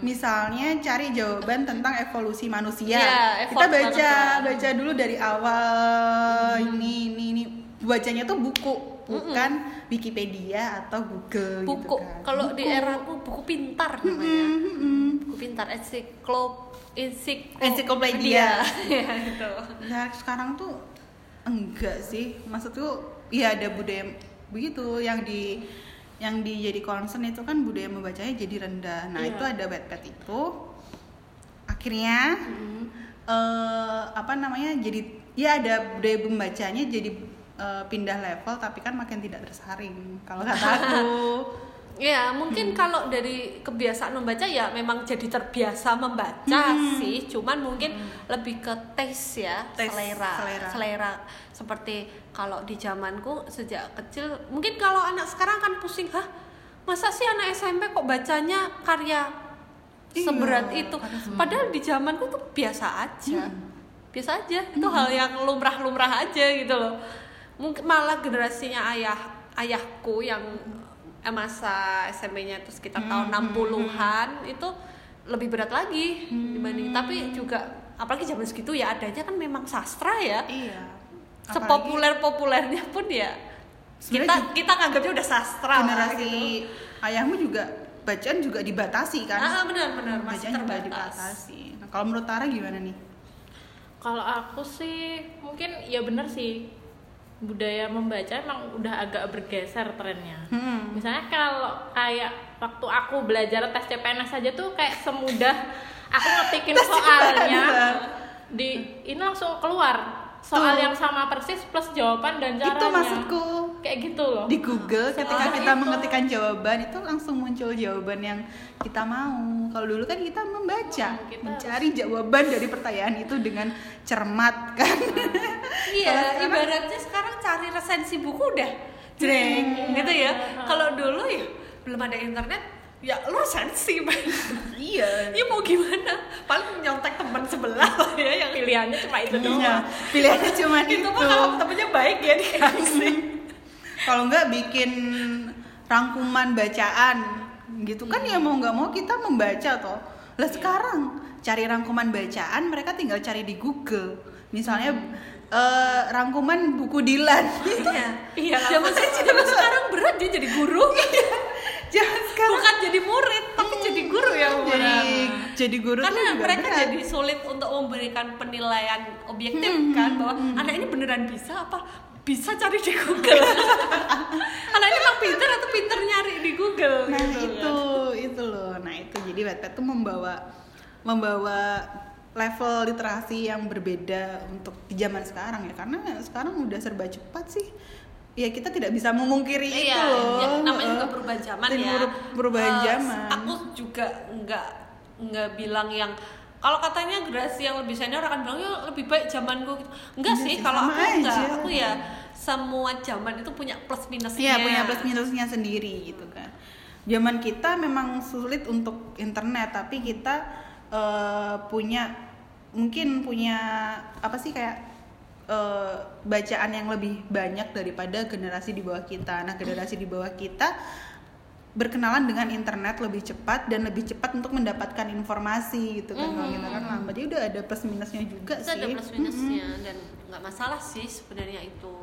Speaker 2: misalnya cari jawaban tentang evolusi manusia.
Speaker 1: Iya,
Speaker 2: kita baca baca dulu dari awal. Ini ini ini. Bacanya tuh buku bukan Wikipedia atau Google
Speaker 1: buku.
Speaker 2: gitu kan.
Speaker 1: kalau di era aku buku pintar namanya.
Speaker 2: Mm, mm, mm.
Speaker 1: buku pintar ensiklop ensiklo-
Speaker 2: Ensiklopedia.
Speaker 1: ya itu
Speaker 2: ya sekarang tuh enggak sih. Maksudku ya ada budaya begitu yang di yang di jadi concern itu kan budaya membacanya jadi rendah nah
Speaker 1: Iya.
Speaker 2: itu ada Wattpad itu akhirnya
Speaker 1: Hmm.
Speaker 2: eh, apa namanya jadi ya ada budaya membacanya jadi eh, pindah level tapi kan makin tidak tersaring kalau kata aku
Speaker 1: Ya, mungkin kalau dari kebiasaan membaca ya memang jadi terbiasa membaca sih, cuman mungkin lebih ke taste ya,
Speaker 2: Taste,
Speaker 1: selera,
Speaker 2: selera.
Speaker 1: selera. Seperti kalau di zamanku sejak kecil, mungkin kalau anak sekarang kan pusing, hah, masa sih anak SMP kok bacanya karya
Speaker 2: Iya,
Speaker 1: seberat itu? Padahal di zamanku tuh biasa aja, biasa aja, itu hal yang lumrah-lumrah aja gitu loh. Mungkin malah generasinya ayah ayahku yang eh, masa SMP-nya itu sekitar tahun 60-an itu lebih berat lagi dibanding tapi juga apalagi zaman segitu ya adanya kan memang sastra ya
Speaker 2: Iya. Apalagi
Speaker 1: sepopuler populernya pun ya kita
Speaker 2: Sebenarnya
Speaker 1: kita nganggapnya udah sastra
Speaker 2: generasi
Speaker 1: gitu.
Speaker 2: ayahmu juga bacaan juga dibatasi kan?
Speaker 1: ah benar benar masih
Speaker 2: bacaan juga
Speaker 1: terbatas
Speaker 2: dibatasi. Nah, kalau menurut Tara gimana nih?
Speaker 3: Kalau aku sih mungkin ya bener sih budaya membaca emang udah agak bergeser trennya.
Speaker 2: Hmm.
Speaker 3: Misalnya kalau kayak waktu aku belajar tes CPNS saja tuh kayak semudah aku ngetikin soalnya di ini langsung keluar soal yang sama persis plus jawaban dan caranya.
Speaker 2: Itu maksudku.
Speaker 3: Kayak gitu loh.
Speaker 2: Di Google ketika
Speaker 3: Soalnya
Speaker 2: kita
Speaker 3: itu.
Speaker 2: mengetikkan jawaban itu langsung muncul jawaban yang kita mau. Kalau dulu kan kita membaca,
Speaker 3: Hmm, kita
Speaker 2: mencari jawaban dari pertanyaan itu dengan cermat kan.
Speaker 1: iya
Speaker 2: Kalau sekarang-
Speaker 1: ibaratnya sekarang cari resensi buku udah jreng gitu ya kalau dulu ya belum ada internet ya lu resensi
Speaker 2: iya.
Speaker 1: ya mau gimana paling nyontek teman sebelah lah ya yang
Speaker 3: Pilihannya cuma itu doang.
Speaker 2: Iya, pilihannya cuma
Speaker 1: itu
Speaker 2: itu.
Speaker 1: mah kalau temennya baik ya dikasih
Speaker 2: Kalau nggak bikin rangkuman bacaan gitu kan ya mau nggak mau kita membaca toh. Lah sekarang cari rangkuman bacaan mereka tinggal cari di Google. Misalnya eh, rangkuman buku Dilan.
Speaker 1: iya
Speaker 3: Iya.
Speaker 1: zaman saya zaman sekarang berat dia jadi guru
Speaker 2: Jangan sekarang
Speaker 1: bukan jadi murid tapi jadi guru yang
Speaker 2: jadi jadi guru tuh
Speaker 1: karena
Speaker 2: juga
Speaker 1: mereka
Speaker 2: berat.
Speaker 1: jadi sulit untuk memberikan penilaian objektif kan bahwa anak ini beneran bisa apa bisa cari di Google anak ini emang pinter atau pinter nyari di Google
Speaker 2: Nah
Speaker 1: gitu kan.
Speaker 2: itu itu loh. Nah itu jadi Wattpad tuh membawa membawa level literasi yang berbeda untuk di zaman sekarang ya karena sekarang udah serba cepat sih. Ya kita tidak bisa memungkiri itu
Speaker 1: iya
Speaker 2: loh.
Speaker 1: ya, namanya juga
Speaker 2: Heeh.
Speaker 1: perubahan zaman ya
Speaker 2: peru- perubahan
Speaker 1: Eh,
Speaker 2: zaman.
Speaker 1: aku juga nggak nggak bilang yang kalau katanya generasi yang lebih senior akan bilang ya lebih baik zamanku gitu. enggak
Speaker 2: Enggak
Speaker 1: sih kalau aku enggak
Speaker 2: aja.
Speaker 1: aku ya semua zaman itu punya plus minusnya
Speaker 2: Iya punya plus minusnya sendiri gitu kan. Zaman kita memang sulit untuk internet tapi kita eh, punya mungkin punya apa sih kayak eh, bacaan yang lebih banyak daripada generasi di bawah kita. Nah generasi di bawah kita berkenalan dengan internet lebih cepat dan lebih cepat untuk mendapatkan informasi gitu kan. Kalau kita kan lambat, jadi udah ada plus minusnya juga
Speaker 1: itu
Speaker 2: sih.
Speaker 1: ada plus minusnya dan nggak masalah sih sebenarnya itu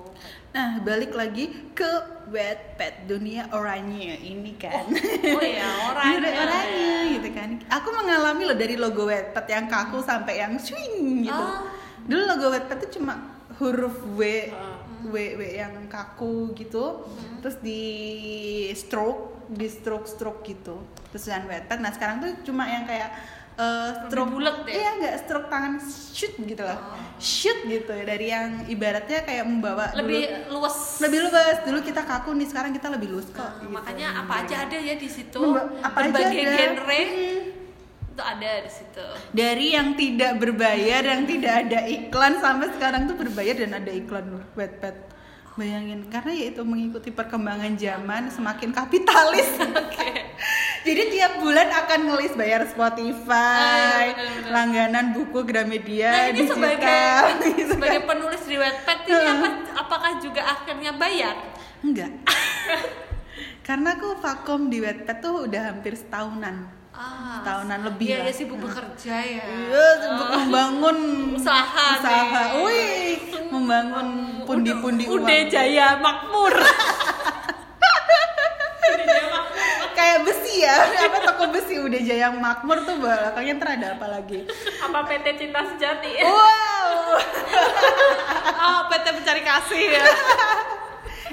Speaker 2: Nah, balik lagi ke Wattpad dunia oranye ini kan.
Speaker 1: oh ya oranye
Speaker 2: Dunia oranye gitu kan. Aku mengalami loh dari logo Wattpad yang kaku sampai yang swing gitu.
Speaker 1: Oh.
Speaker 2: Dulu logo Wattpad tuh cuma huruf W. W W yang kaku gitu.
Speaker 1: Hmm.
Speaker 2: Terus di stroke, di stroke-stroke gitu. Terus dan Wattpad. Nah, sekarang tuh cuma yang kayak eh, stroke
Speaker 1: bulet ya?
Speaker 2: Iya, enggak stroke tangan shoot gitu loh. Shoot gitu ya dari yang ibaratnya kayak membawa dulu-
Speaker 1: lebih luas
Speaker 2: lebih luas dulu kita kaku nih sekarang kita lebih luas kok
Speaker 1: Nah,
Speaker 2: gitu.
Speaker 1: makanya apa aja ada ya di situ
Speaker 2: Memba- apa aja ada.
Speaker 1: genre
Speaker 2: Hmm.
Speaker 1: Itu ada di situ.
Speaker 2: Dari yang tidak berbayar yang tidak ada iklan sampai sekarang tuh berbayar dan ada iklan loh Wattpad bayangin karena ya itu mengikuti perkembangan zaman semakin kapitalis.
Speaker 1: Oke.
Speaker 2: Jadi tiap bulan akan ngelis bayar Spotify
Speaker 1: Ah, iya, benar-benar.
Speaker 2: langganan buku Gramedia
Speaker 1: nah ini
Speaker 2: digital.
Speaker 1: sebagai sebagai penulis di Wattpad ini apa, apakah juga akhirnya bayar?
Speaker 2: Enggak. Karena aku vakum di Wattpad tuh udah hampir setahunan
Speaker 1: ah
Speaker 2: Tahunan lebih
Speaker 1: ya,
Speaker 2: lah.
Speaker 1: ya sibuk bekerja ya
Speaker 2: Iya, untuk membangun
Speaker 1: Usaha
Speaker 2: usaha. Wih, membangun pundi-pundi uang.
Speaker 1: Udah Jaya Makmur
Speaker 2: Kayak besi ya, apa toko besi udah jayang makmur tuh belakangnya ntar ada apa lagi?
Speaker 3: Apa PT Cinta Sejati?
Speaker 2: Wow.
Speaker 1: oh PT Mencari Kasih ya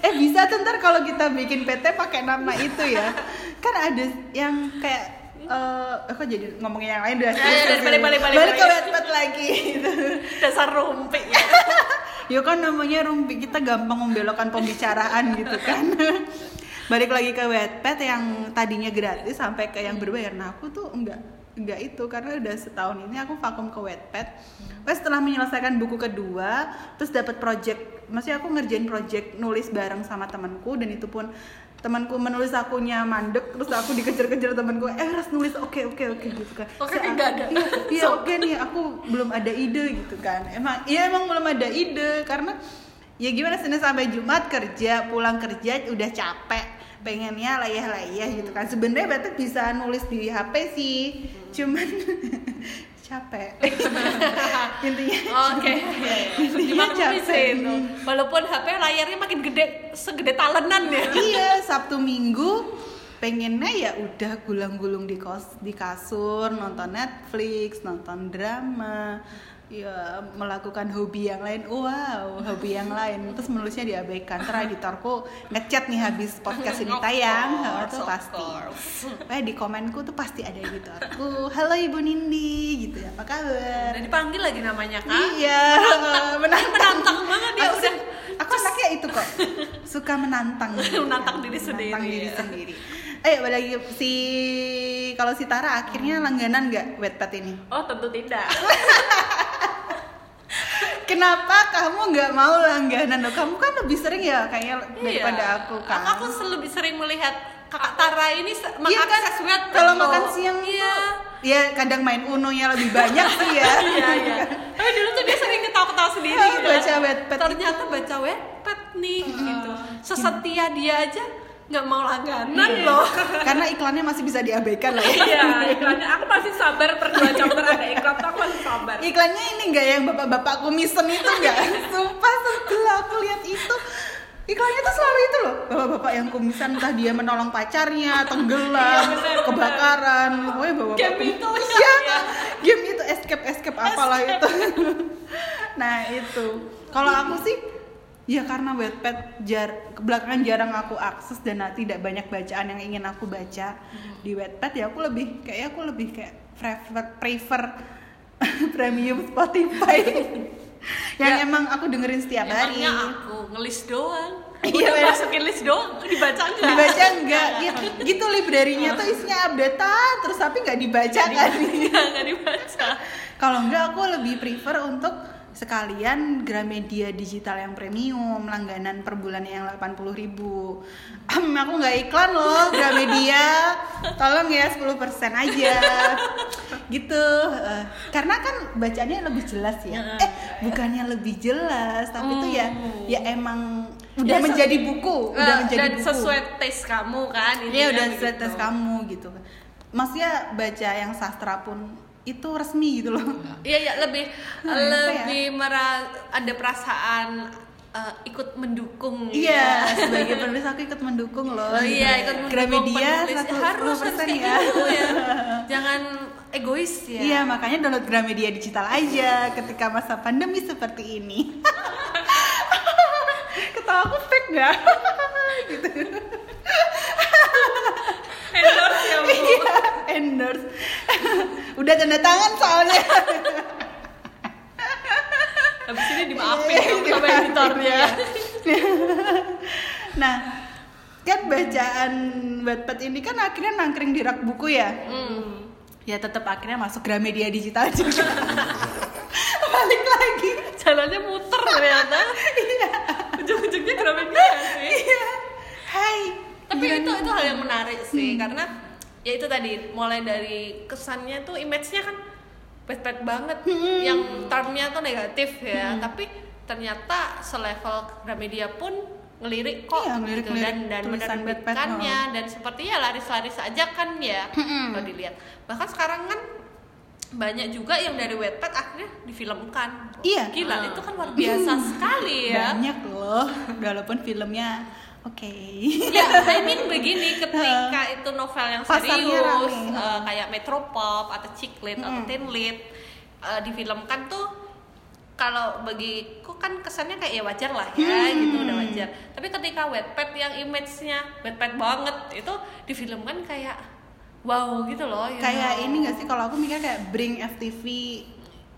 Speaker 2: Eh bisa tuh ntar kalau kita bikin PT pakai nama itu ya. Kan ada yang kayak eh aku jadi ngomongin yang lain udah.
Speaker 1: Ya, ya, balik, balik, balik,
Speaker 2: balik ke. Wattpad lagi gitu.
Speaker 1: dasar rumpi ya
Speaker 2: Ya kan namanya rumpi kita gampang membelokkan pembicaraan gitu kan. balik lagi ke Wattpad yang tadinya gratis sampai ke yang berbayar nah aku tuh enggak enggak itu karena udah setahun ini aku vakum ke Wattpad Pas setelah menyelesaikan buku kedua terus dapat project maksudnya aku ngerjain project nulis bareng sama temanku dan itu pun temanku menulis akunya mandek terus aku dikejar-kejar temanku eh ras nulis oke oke oke gitu kan.
Speaker 1: Oke, nggak ada.
Speaker 2: iya, iya oke nih aku belum ada ide gitu kan. Emang iya emang belum ada ide karena ya gimana Senin sampai Jumat kerja pulang kerja udah capek pengennya layah-layah gitu kan. Sebenarnya berarti bisa nulis di HP sih cuman capek intinya
Speaker 1: Oke,
Speaker 2: Intinya
Speaker 1: gimana bisa
Speaker 2: capek.
Speaker 1: itu? Walaupun HP layarnya makin gede, segede talenan ya.
Speaker 2: iya Sabtu Minggu pengennya ya udah gulang-gulung di kos di kasur nonton Netflix nonton drama ya melakukan hobi yang lain. Wow hobi yang lain. Terus menulisnya diabaikan terus editorku ngechat nih habis podcast ini tayang. Oh,
Speaker 1: of
Speaker 2: pasti. eh di komenku tuh pasti ada editorku. Halo ibu Nindi gitu ya. Apa kabar?
Speaker 1: Udah dipanggil lagi namanya kan?
Speaker 2: Iya, menantang,
Speaker 1: menantang. Banget dia
Speaker 2: aku,
Speaker 1: udah.
Speaker 2: Aku anaknya itu kok, suka menantang.
Speaker 1: Menantang diri sendiri,
Speaker 2: Menantang diri
Speaker 1: ya.
Speaker 2: sendiri. Ayo balik lagi si kalau si Tara akhirnya langganan nggak Wattpad ini?
Speaker 3: Oh tentu tidak.
Speaker 2: Kenapa kamu nggak mau langganan? Loh, kamu kan lebih sering ya kayaknya daripada
Speaker 1: Iya.
Speaker 2: aku kan.
Speaker 1: Aku lebih sering melihat kakak Tara ini se-
Speaker 2: Iya kan?
Speaker 1: mengakses web
Speaker 2: Kalau
Speaker 1: tuh.
Speaker 2: makan siang
Speaker 1: iya.
Speaker 2: tuh, ya kadang main Uno-nya lebih banyak sih ya.
Speaker 1: Iya, iya. Tapi dulu tuh dia sering ketawa-ketawa sendiri
Speaker 2: Oh,
Speaker 1: gitu.
Speaker 2: baca Wattpad
Speaker 1: Ternyata baca Wattpad nih gitu. Sesetia dia aja nggak mau langganan
Speaker 2: Iya.
Speaker 1: loh.
Speaker 2: Karena iklannya masih bisa diabaikan ya.
Speaker 3: Iya, iklannya aku masih sabar per dua chapter ada iklan tuh aku masih sabar.
Speaker 2: Iklannya ini enggak yang bapak-bapak kumisen itu enggak? Sumpah setelah aku lihat itu Iklannya tuh selalu itu loh Bapak-bapak yang kumisan entah dia menolong pacarnya, tenggelam,
Speaker 3: Iya,
Speaker 2: kebakaran Pokoknya bapak-bapak
Speaker 1: Game itu,
Speaker 2: Iya,
Speaker 1: iya.
Speaker 2: game itu escape-escape apalah itu Nah itu Kalau aku sih Ya karena Wattpad jar belakangan jarang aku akses dan tidak banyak bacaan yang ingin aku baca di Wattpad ya aku lebih kayak aku lebih kayak prefer prefer premium Spotify yang
Speaker 1: Ya.
Speaker 2: emang aku dengerin setiap hari
Speaker 1: aku ngelis doang.
Speaker 2: Iya,
Speaker 1: masukin list doang, dibaca enggak?
Speaker 2: dibaca enggak gitu, gitu library-nya tuh isinya updatean terus tapi nggak dibaca kan
Speaker 1: Enggak, enggak dibaca.
Speaker 2: kalau enggak aku lebih prefer untuk sekalian Gramedia digital yang premium langganan per bulan yang 80.000 ribu. Aku nggak iklan loh Gramedia. Tolong ya 10% aja. Gitu. Eh, karena kan bacanya lebih jelas ya. Eh bukannya lebih jelas tapi itu ya ya emang udah
Speaker 1: Ya,
Speaker 2: menjadi buku udah
Speaker 1: Nah,
Speaker 2: menjadi
Speaker 1: dan
Speaker 2: buku.
Speaker 1: sesuai taste kamu kan
Speaker 2: Iya
Speaker 1: intinya
Speaker 2: udah sesuai tes kamu gitu. Maksudnya baca yang sastra pun itu resmi gitu loh.
Speaker 1: Iya ya lebih
Speaker 2: Hmm, apa ya?
Speaker 1: lebih mera- ada perasaan eh, ikut mendukung.
Speaker 2: Iya, sebagai penulis aku ikut mendukung loh.
Speaker 1: Oh iya ikut mendukung
Speaker 2: Gramedia
Speaker 1: penulis.
Speaker 2: 100%
Speaker 1: harus harus kayak
Speaker 2: ya.
Speaker 1: gitu ya. Jangan egois ya.
Speaker 2: Iya, makanya download Gramedia digital aja ketika masa pandemi seperti ini. Ketawa aku fake gak? gitu
Speaker 1: endorse ya bu
Speaker 2: Iya, endorse Udah tanda tangan soalnya
Speaker 1: habis ini dimaafin
Speaker 2: Iya,
Speaker 1: kamu sama editornya
Speaker 2: Nah, kan bacaan Wattpad ini kan akhirnya nangkring di rak buku ya.
Speaker 1: hmm.
Speaker 2: Ya tetap akhirnya masuk Gramedia digital juga. Balik lagi.
Speaker 1: jalannya muter ternyata
Speaker 2: Iya.
Speaker 1: ujung-ujungnya Gramedia sih
Speaker 2: Iya. Hai.
Speaker 1: Tapi
Speaker 2: Giliran-
Speaker 1: itu itu hal yang menarik sih
Speaker 2: Hmm.
Speaker 1: karena ya itu tadi mulai dari kesannya tuh image-nya kan bad banget
Speaker 2: Hmm.
Speaker 1: yang termnya tuh negatif ya tapi ternyata selevel Gramedia pun ngelirik kok
Speaker 2: Iya, ngelirik-
Speaker 1: gitu. dan
Speaker 2: ngelirik
Speaker 1: dan menerbitkannya
Speaker 2: Wattpad,
Speaker 1: dan sepertinya laris-laris aja kan ya
Speaker 2: Hmm.
Speaker 1: kalau dilihat bahkan sekarang kan banyak juga yang dari Wattpad akhirnya difilmkan
Speaker 2: Iya.
Speaker 1: gila itu kan luar biasa sekali ya
Speaker 2: Banyak loh. Walaupun filmnya oke.
Speaker 1: ya, I mean begini ketika itu novel yang
Speaker 2: Pasarnya
Speaker 1: serius
Speaker 2: rame.
Speaker 1: eh, kayak Metropop atau Ciklit atau
Speaker 2: Mm.
Speaker 1: Tinlit eh, difilmkan tuh kalau bagiku kan kesannya kayak ya wajar lah ya
Speaker 2: Hmm.
Speaker 1: gitu udah wajar tapi ketika Wattpad yang image-nya Wattpad banget itu difilmkan kayak wow gitu loh ya.
Speaker 2: Kayak ini gak sih kalau aku mikir kayak bring FTV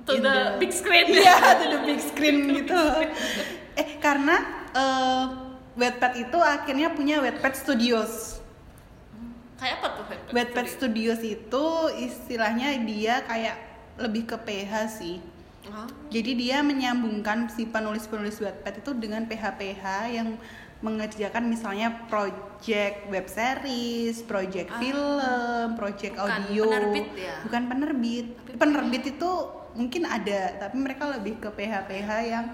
Speaker 1: to
Speaker 2: in
Speaker 1: the big screen
Speaker 2: Iya, to the big screen gitu. eh karena eh, Wattpad itu akhirnya punya Wattpad Studios.
Speaker 1: kayak apa tuh Wattpad
Speaker 2: Wattpad
Speaker 1: Studio?
Speaker 2: Studios itu istilahnya dia kayak lebih ke PH sih.
Speaker 1: Ah,
Speaker 2: Jadi dia menyambungkan si penulis-penulis Wattpad itu dengan PH-PH yang mengerjakan misalnya project web series, project
Speaker 1: Ah.
Speaker 2: film, project
Speaker 1: Bukan
Speaker 2: audio.
Speaker 1: penerbit ya?
Speaker 2: Bukan penerbit.
Speaker 1: Tapi
Speaker 2: penerbit itu mungkin ada, tapi mereka lebih ke PH-PH yang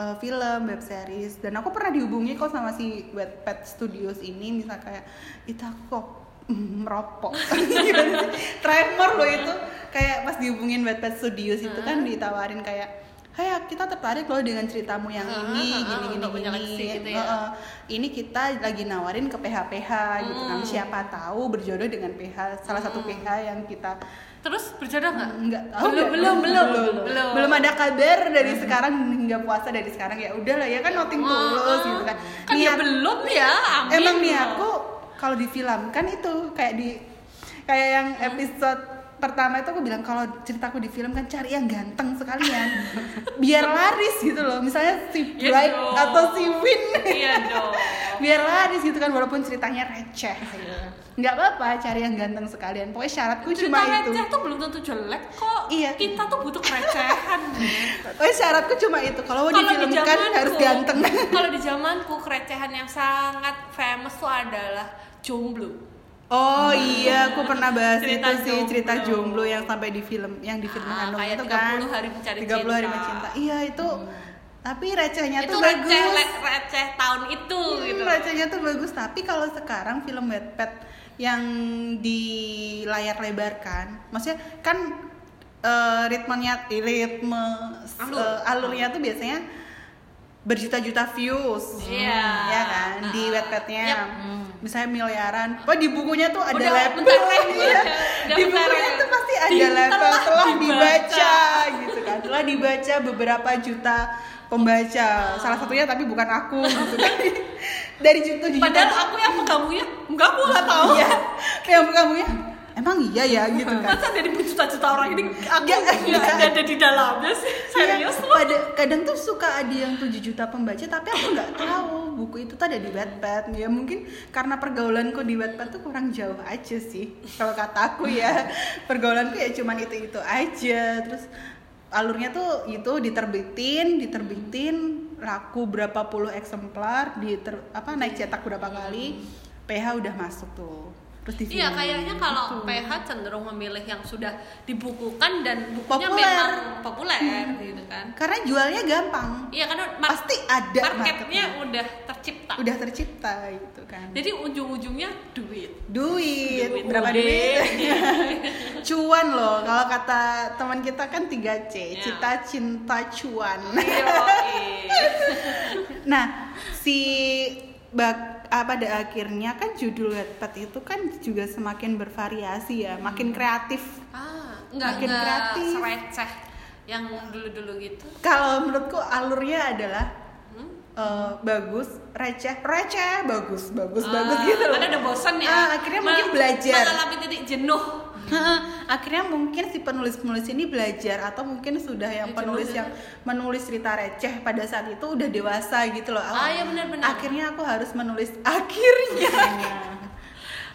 Speaker 2: uh, film, web series. Dan aku pernah dihubungi kok sama si Wattpad Studios ini, misal kayak itu aku kok mm, merokok. Tremor loh itu. Kayak pas dihubungin Wattpad Studios itu kan ditawarin kayak Hai, kita tertarik loh dengan ceritamu yang
Speaker 1: Ah,
Speaker 2: ini,
Speaker 1: ah,
Speaker 2: gini, gini, gini.
Speaker 1: gitu ya.
Speaker 2: Heeh. Ini kita lagi nawarin ke PH-PH gitu kan.
Speaker 1: Hmm.
Speaker 2: Siapa tahu berjodoh dengan PH, salah satu PH yang kita
Speaker 1: terus berjodoh nggak?
Speaker 2: Enggak tahu.
Speaker 1: Belum,
Speaker 2: nggak?
Speaker 1: belum, belum,
Speaker 2: belum,
Speaker 1: belum.
Speaker 2: Belum ada kabar dari sekarang hingga puasa dari sekarang. Ya udahlah ya kan nothing tulus gitu kan.
Speaker 1: kan ya
Speaker 2: Niat-
Speaker 1: belum ya amin.
Speaker 2: Emang niatku kalau difilmkan itu kayak di kayak yang episode pertama itu aku bilang kalau ceritaku di film kan cari yang ganteng sekalian. Biar laris gitu loh. Misalnya si
Speaker 1: Iya
Speaker 2: Bright
Speaker 1: dong.
Speaker 2: atau si Win
Speaker 1: iya dong.
Speaker 2: Biar laris gitu kan walaupun ceritanya receh nggak apa-apa cari yang ganteng sekalian pokoknya syaratku
Speaker 1: cerita
Speaker 2: cuma itu
Speaker 1: receh tuh belum tentu jelek kok
Speaker 2: Iya.
Speaker 1: kita tuh butuh kerecehan
Speaker 2: pokoknya syaratku cuma itu kalau mau
Speaker 1: di
Speaker 2: difilmkan harus ganteng
Speaker 1: kalau di zamanku kerecehan yang sangat famous tuh adalah jomblo
Speaker 2: Oh iya, aku pernah bahas
Speaker 1: Cerita
Speaker 2: itu sih cerita
Speaker 1: jomblo.
Speaker 2: jomblo yang sampai di film, yang di film
Speaker 1: Ah, kayak
Speaker 2: itu kan.
Speaker 1: 30 hari mencari
Speaker 2: 30 hari
Speaker 1: cinta.
Speaker 2: mencinta. Iya itu. Tapi recehnya
Speaker 1: itu
Speaker 2: tuh
Speaker 1: receh
Speaker 2: bagus.
Speaker 1: receh tahun itu
Speaker 2: Hmm,
Speaker 1: gitu
Speaker 2: recehnya tuh bagus. Tapi kalau sekarang film Wattpad yang di layar lebar kan, maksudnya kan eh, ritmenya, eh, ritme
Speaker 1: Alur.
Speaker 2: eh, alurnya tuh biasanya berjuta-juta views,
Speaker 1: Iya.
Speaker 2: ya kan di
Speaker 1: Ah.
Speaker 2: Wattpadnya,
Speaker 1: Yap.
Speaker 2: misalnya miliaran. Oh di bukunya tuh ada
Speaker 1: Udah
Speaker 2: level,
Speaker 1: bentar
Speaker 2: iya.
Speaker 1: udah
Speaker 2: di bukunya
Speaker 1: lagi.
Speaker 2: tuh pasti ada level
Speaker 1: telah dibaca,
Speaker 2: gitu kan, telah dibaca beberapa juta pembaca, salah satunya tapi bukan aku, gitu kan. Dari juta.
Speaker 1: padahal aku yang pegangnya enggak aku nggak tahu.
Speaker 2: Iya, yang kamu ya, emang iya ya gitu kan.
Speaker 1: masa dari juta-juta orang ini aku
Speaker 2: nggak
Speaker 1: nggak. ada ada di dalamnya sih? Serius
Speaker 2: Iya,
Speaker 1: loh
Speaker 2: pada kadang tuh suka ada yang 7 juta pembaca tapi aku nggak tahu. Buku itu tuh ada di Wattpad. Ya mungkin karena pergaulanku di Wattpad tuh kurang jauh aja sih kalau kataku ya. Pergaulanku ya cuman itu itu aja. Terus alurnya tuh itu diterbitin diterbitin laku berapa puluh eksemplar diter apa naik cetak berapa kali PH udah masuk tuh
Speaker 1: Iya kayaknya kalau
Speaker 2: Gitu.
Speaker 1: PH cenderung memilih yang sudah dibukukan dan bukunya
Speaker 2: Populer.
Speaker 1: memang populer gitu kan.
Speaker 2: karena jualnya gampang
Speaker 1: Iya karena
Speaker 2: Pasti ada
Speaker 1: marketnya
Speaker 2: marketnya.
Speaker 1: udah tercipta.
Speaker 2: udah tercipta gitu kan
Speaker 1: Jadi ujung-ujungnya duit.
Speaker 2: duit,
Speaker 1: Duit
Speaker 2: berapa
Speaker 1: gede.
Speaker 2: duit cuan loh kalau kata teman kita kan 3 C
Speaker 1: Ya.
Speaker 2: cita cinta cuan
Speaker 1: Yoi.
Speaker 2: nah si bak ah, pada akhirnya kan judul Wattpad itu kan juga semakin bervariasi ya makin kreatif
Speaker 1: ah, enggak
Speaker 2: Makin
Speaker 1: enggak
Speaker 2: kreatif.
Speaker 1: sereceh yang dulu-dulu gitu.
Speaker 2: kalau menurutku alurnya adalah
Speaker 1: Hmm?
Speaker 2: eh, bagus receh receh bagus bagus
Speaker 1: Ah,
Speaker 2: bagus gitu loh
Speaker 1: Kan ada bosan ya.
Speaker 2: Ah, akhirnya mungkin
Speaker 1: Mel-
Speaker 2: belajar
Speaker 1: Mengalami titik jenuh.
Speaker 2: Akhirnya mungkin si penulis-penulis ini belajar atau mungkin sudah yang
Speaker 1: Ya,
Speaker 2: penulis yang menulis cerita receh pada saat itu udah dewasa gitu loh.
Speaker 1: Ah, iya benar-benar.
Speaker 2: Akhirnya aku harus menulis akhirnya.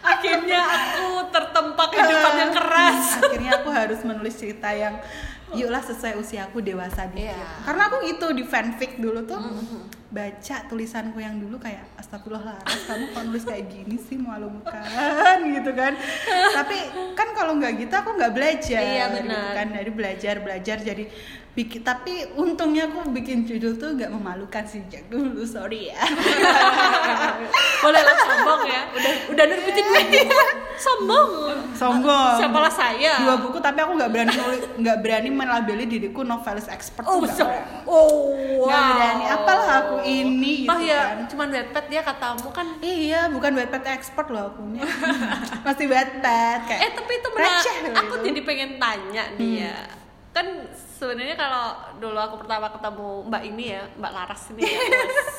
Speaker 1: Akhirnya aku tertempa kehidupan yang keras.
Speaker 2: akhirnya aku harus menulis cerita yang yuklah sesuai usiaku dewasa dikit.
Speaker 1: Iya.
Speaker 2: Karena aku gitu di fanfic dulu tuh baca tulisanku yang dulu kayak astagfirullah Laras kamu kok nulis kayak gini sih memalukan gitu kan. Tapi kan kalau nggak gitu aku nggak belajar.
Speaker 1: Iya,
Speaker 2: gitu
Speaker 1: benar.
Speaker 2: kan dari belajar belajar jadi bikin tapi untungnya aku bikin judul tuh nggak memalukan sejak dulu sorry ya
Speaker 1: Boleh lah sombong ya. Udah udah nerbitin buku. Sombong.
Speaker 2: sombong
Speaker 1: Siapalah saya.
Speaker 2: dua buku tapi aku nggak berani nggak berani melabeli diriku novelis expert
Speaker 1: Oh, so, oh, wow.
Speaker 2: Nggak berani. Apalah aku ini, gitu
Speaker 1: Toh ya,
Speaker 2: kan.
Speaker 1: cuman Wattpad dia katamu kan.
Speaker 2: Iya, bukan Wattpad expert loh aku ini. Masih Wattpad kayak.
Speaker 1: Eh tapi itu benar.
Speaker 2: loh
Speaker 1: Aku jadi pengen tanya dia. Kan sebenarnya kalau dulu aku pertama ketemu Mbak ini ya, Mbak Laras ini ya.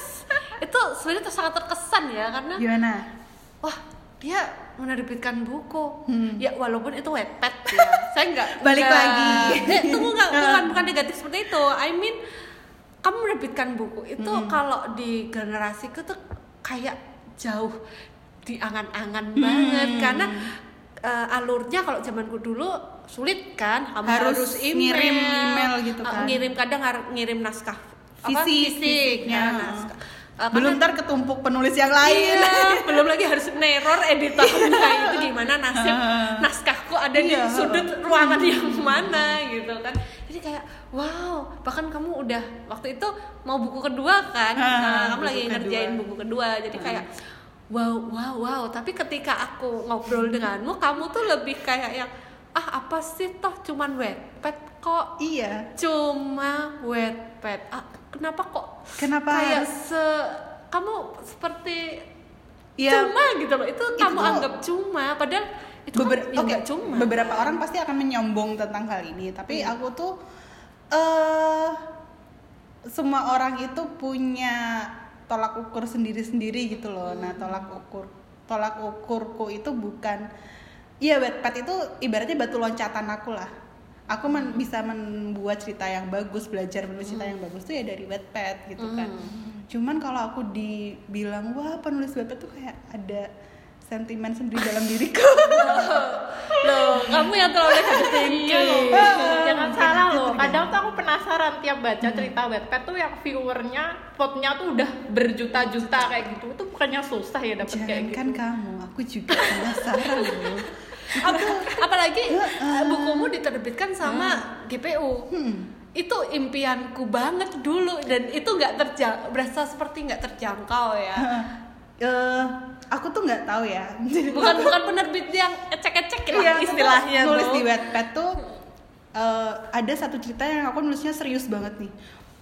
Speaker 1: itu sebenarnya tuh sangat terkesan ya karena
Speaker 2: gimana?
Speaker 1: wah dia menerbitkan buku
Speaker 2: Hmm.
Speaker 1: ya walaupun itu wetpad ya saya nggak
Speaker 2: Balik
Speaker 1: nggak-
Speaker 2: lagi.
Speaker 1: eh, tunggu nggak bukan bukan negatif seperti itu I mean kamu menerbitkan buku itu kalau di generasiku tuh kayak jauh di angan-angan banget karena eh, alurnya kalau zamanku dulu sulit kan kamu
Speaker 2: Harus
Speaker 1: harus,
Speaker 2: ngirim email gitu
Speaker 1: Eh,
Speaker 2: kan.
Speaker 1: ngirim kadang harus ngirim naskah apa,
Speaker 2: Fisik,
Speaker 1: fisik
Speaker 2: fisiknya.
Speaker 1: ya, naskah. Eh,
Speaker 2: belum ntar ketumpuk penulis yang lain
Speaker 1: Iya, belum lagi harus neror editornya itu gimana nasib naskahku ada di
Speaker 2: Iya.
Speaker 1: sudut ruangan yang mana gitu kan. Jadi kayak wow, bahkan kamu udah waktu itu mau buku kedua kan, nah, kamu
Speaker 2: buku
Speaker 1: lagi
Speaker 2: kedua.
Speaker 1: ngerjain buku kedua, jadi kayak wow wow wow. Tapi ketika aku ngobrol denganmu, kamu tuh lebih kayak yang ah apa sih toh? Cuman wetpad kok.
Speaker 2: Iya.
Speaker 1: Cuma wetpad. Ah, kenapa kok
Speaker 2: Kenapa?
Speaker 1: kayak
Speaker 2: harus-
Speaker 1: se kamu seperti
Speaker 2: Iya.
Speaker 1: cuma gitu loh. Itu, kamu
Speaker 2: tuh-
Speaker 1: anggap cuma padahal itu
Speaker 2: Beber-
Speaker 1: kan ya nggak cuma.
Speaker 2: beberapa orang pasti akan menyombong tentang hal ini tapi aku tuh eh semua orang itu punya tolak ukur sendiri-sendiri gitu loh. Nah tolak ukur tolak ukurku itu bukan Iya, Wattpad itu ibaratnya batu loncatan aku lah. Aku men- bisa membuat cerita yang bagus, belajar menulis cerita yang bagus tuh ya dari Wattpad gitu kan. Cuman kalau aku dibilang wah penulis Wattpad tuh kayak ada sentimen sendiri dalam diriku.
Speaker 1: loh kamu yang terlalu
Speaker 3: Iya loh,
Speaker 1: thinking.
Speaker 3: jangan salah loh. Kadang tuh aku penasaran tiap baca cerita Wattpad tuh yang viewernya, potnya tuh udah berjuta-juta kayak gitu. Itu bukannya susah ya dapet kayak
Speaker 2: Jangan kan
Speaker 3: gitu.
Speaker 2: kamu, aku juga penasaran loh.
Speaker 1: Ap- apalagi eh, bukumu diterbitkan sama GPU
Speaker 2: Hmm.
Speaker 1: itu impianku banget dulu dan itu nggak terjang berasa seperti nggak terjangkau ya
Speaker 2: Eh, aku tuh nggak tahu ya.
Speaker 1: bukan bukan penerbit yang ecek-ecek lah
Speaker 2: Iya, aku tuh
Speaker 1: istilahnya
Speaker 2: nulis
Speaker 1: tuh.
Speaker 2: di Wattpad tuh eh, ada satu cerita yang aku nulisnya serius banget nih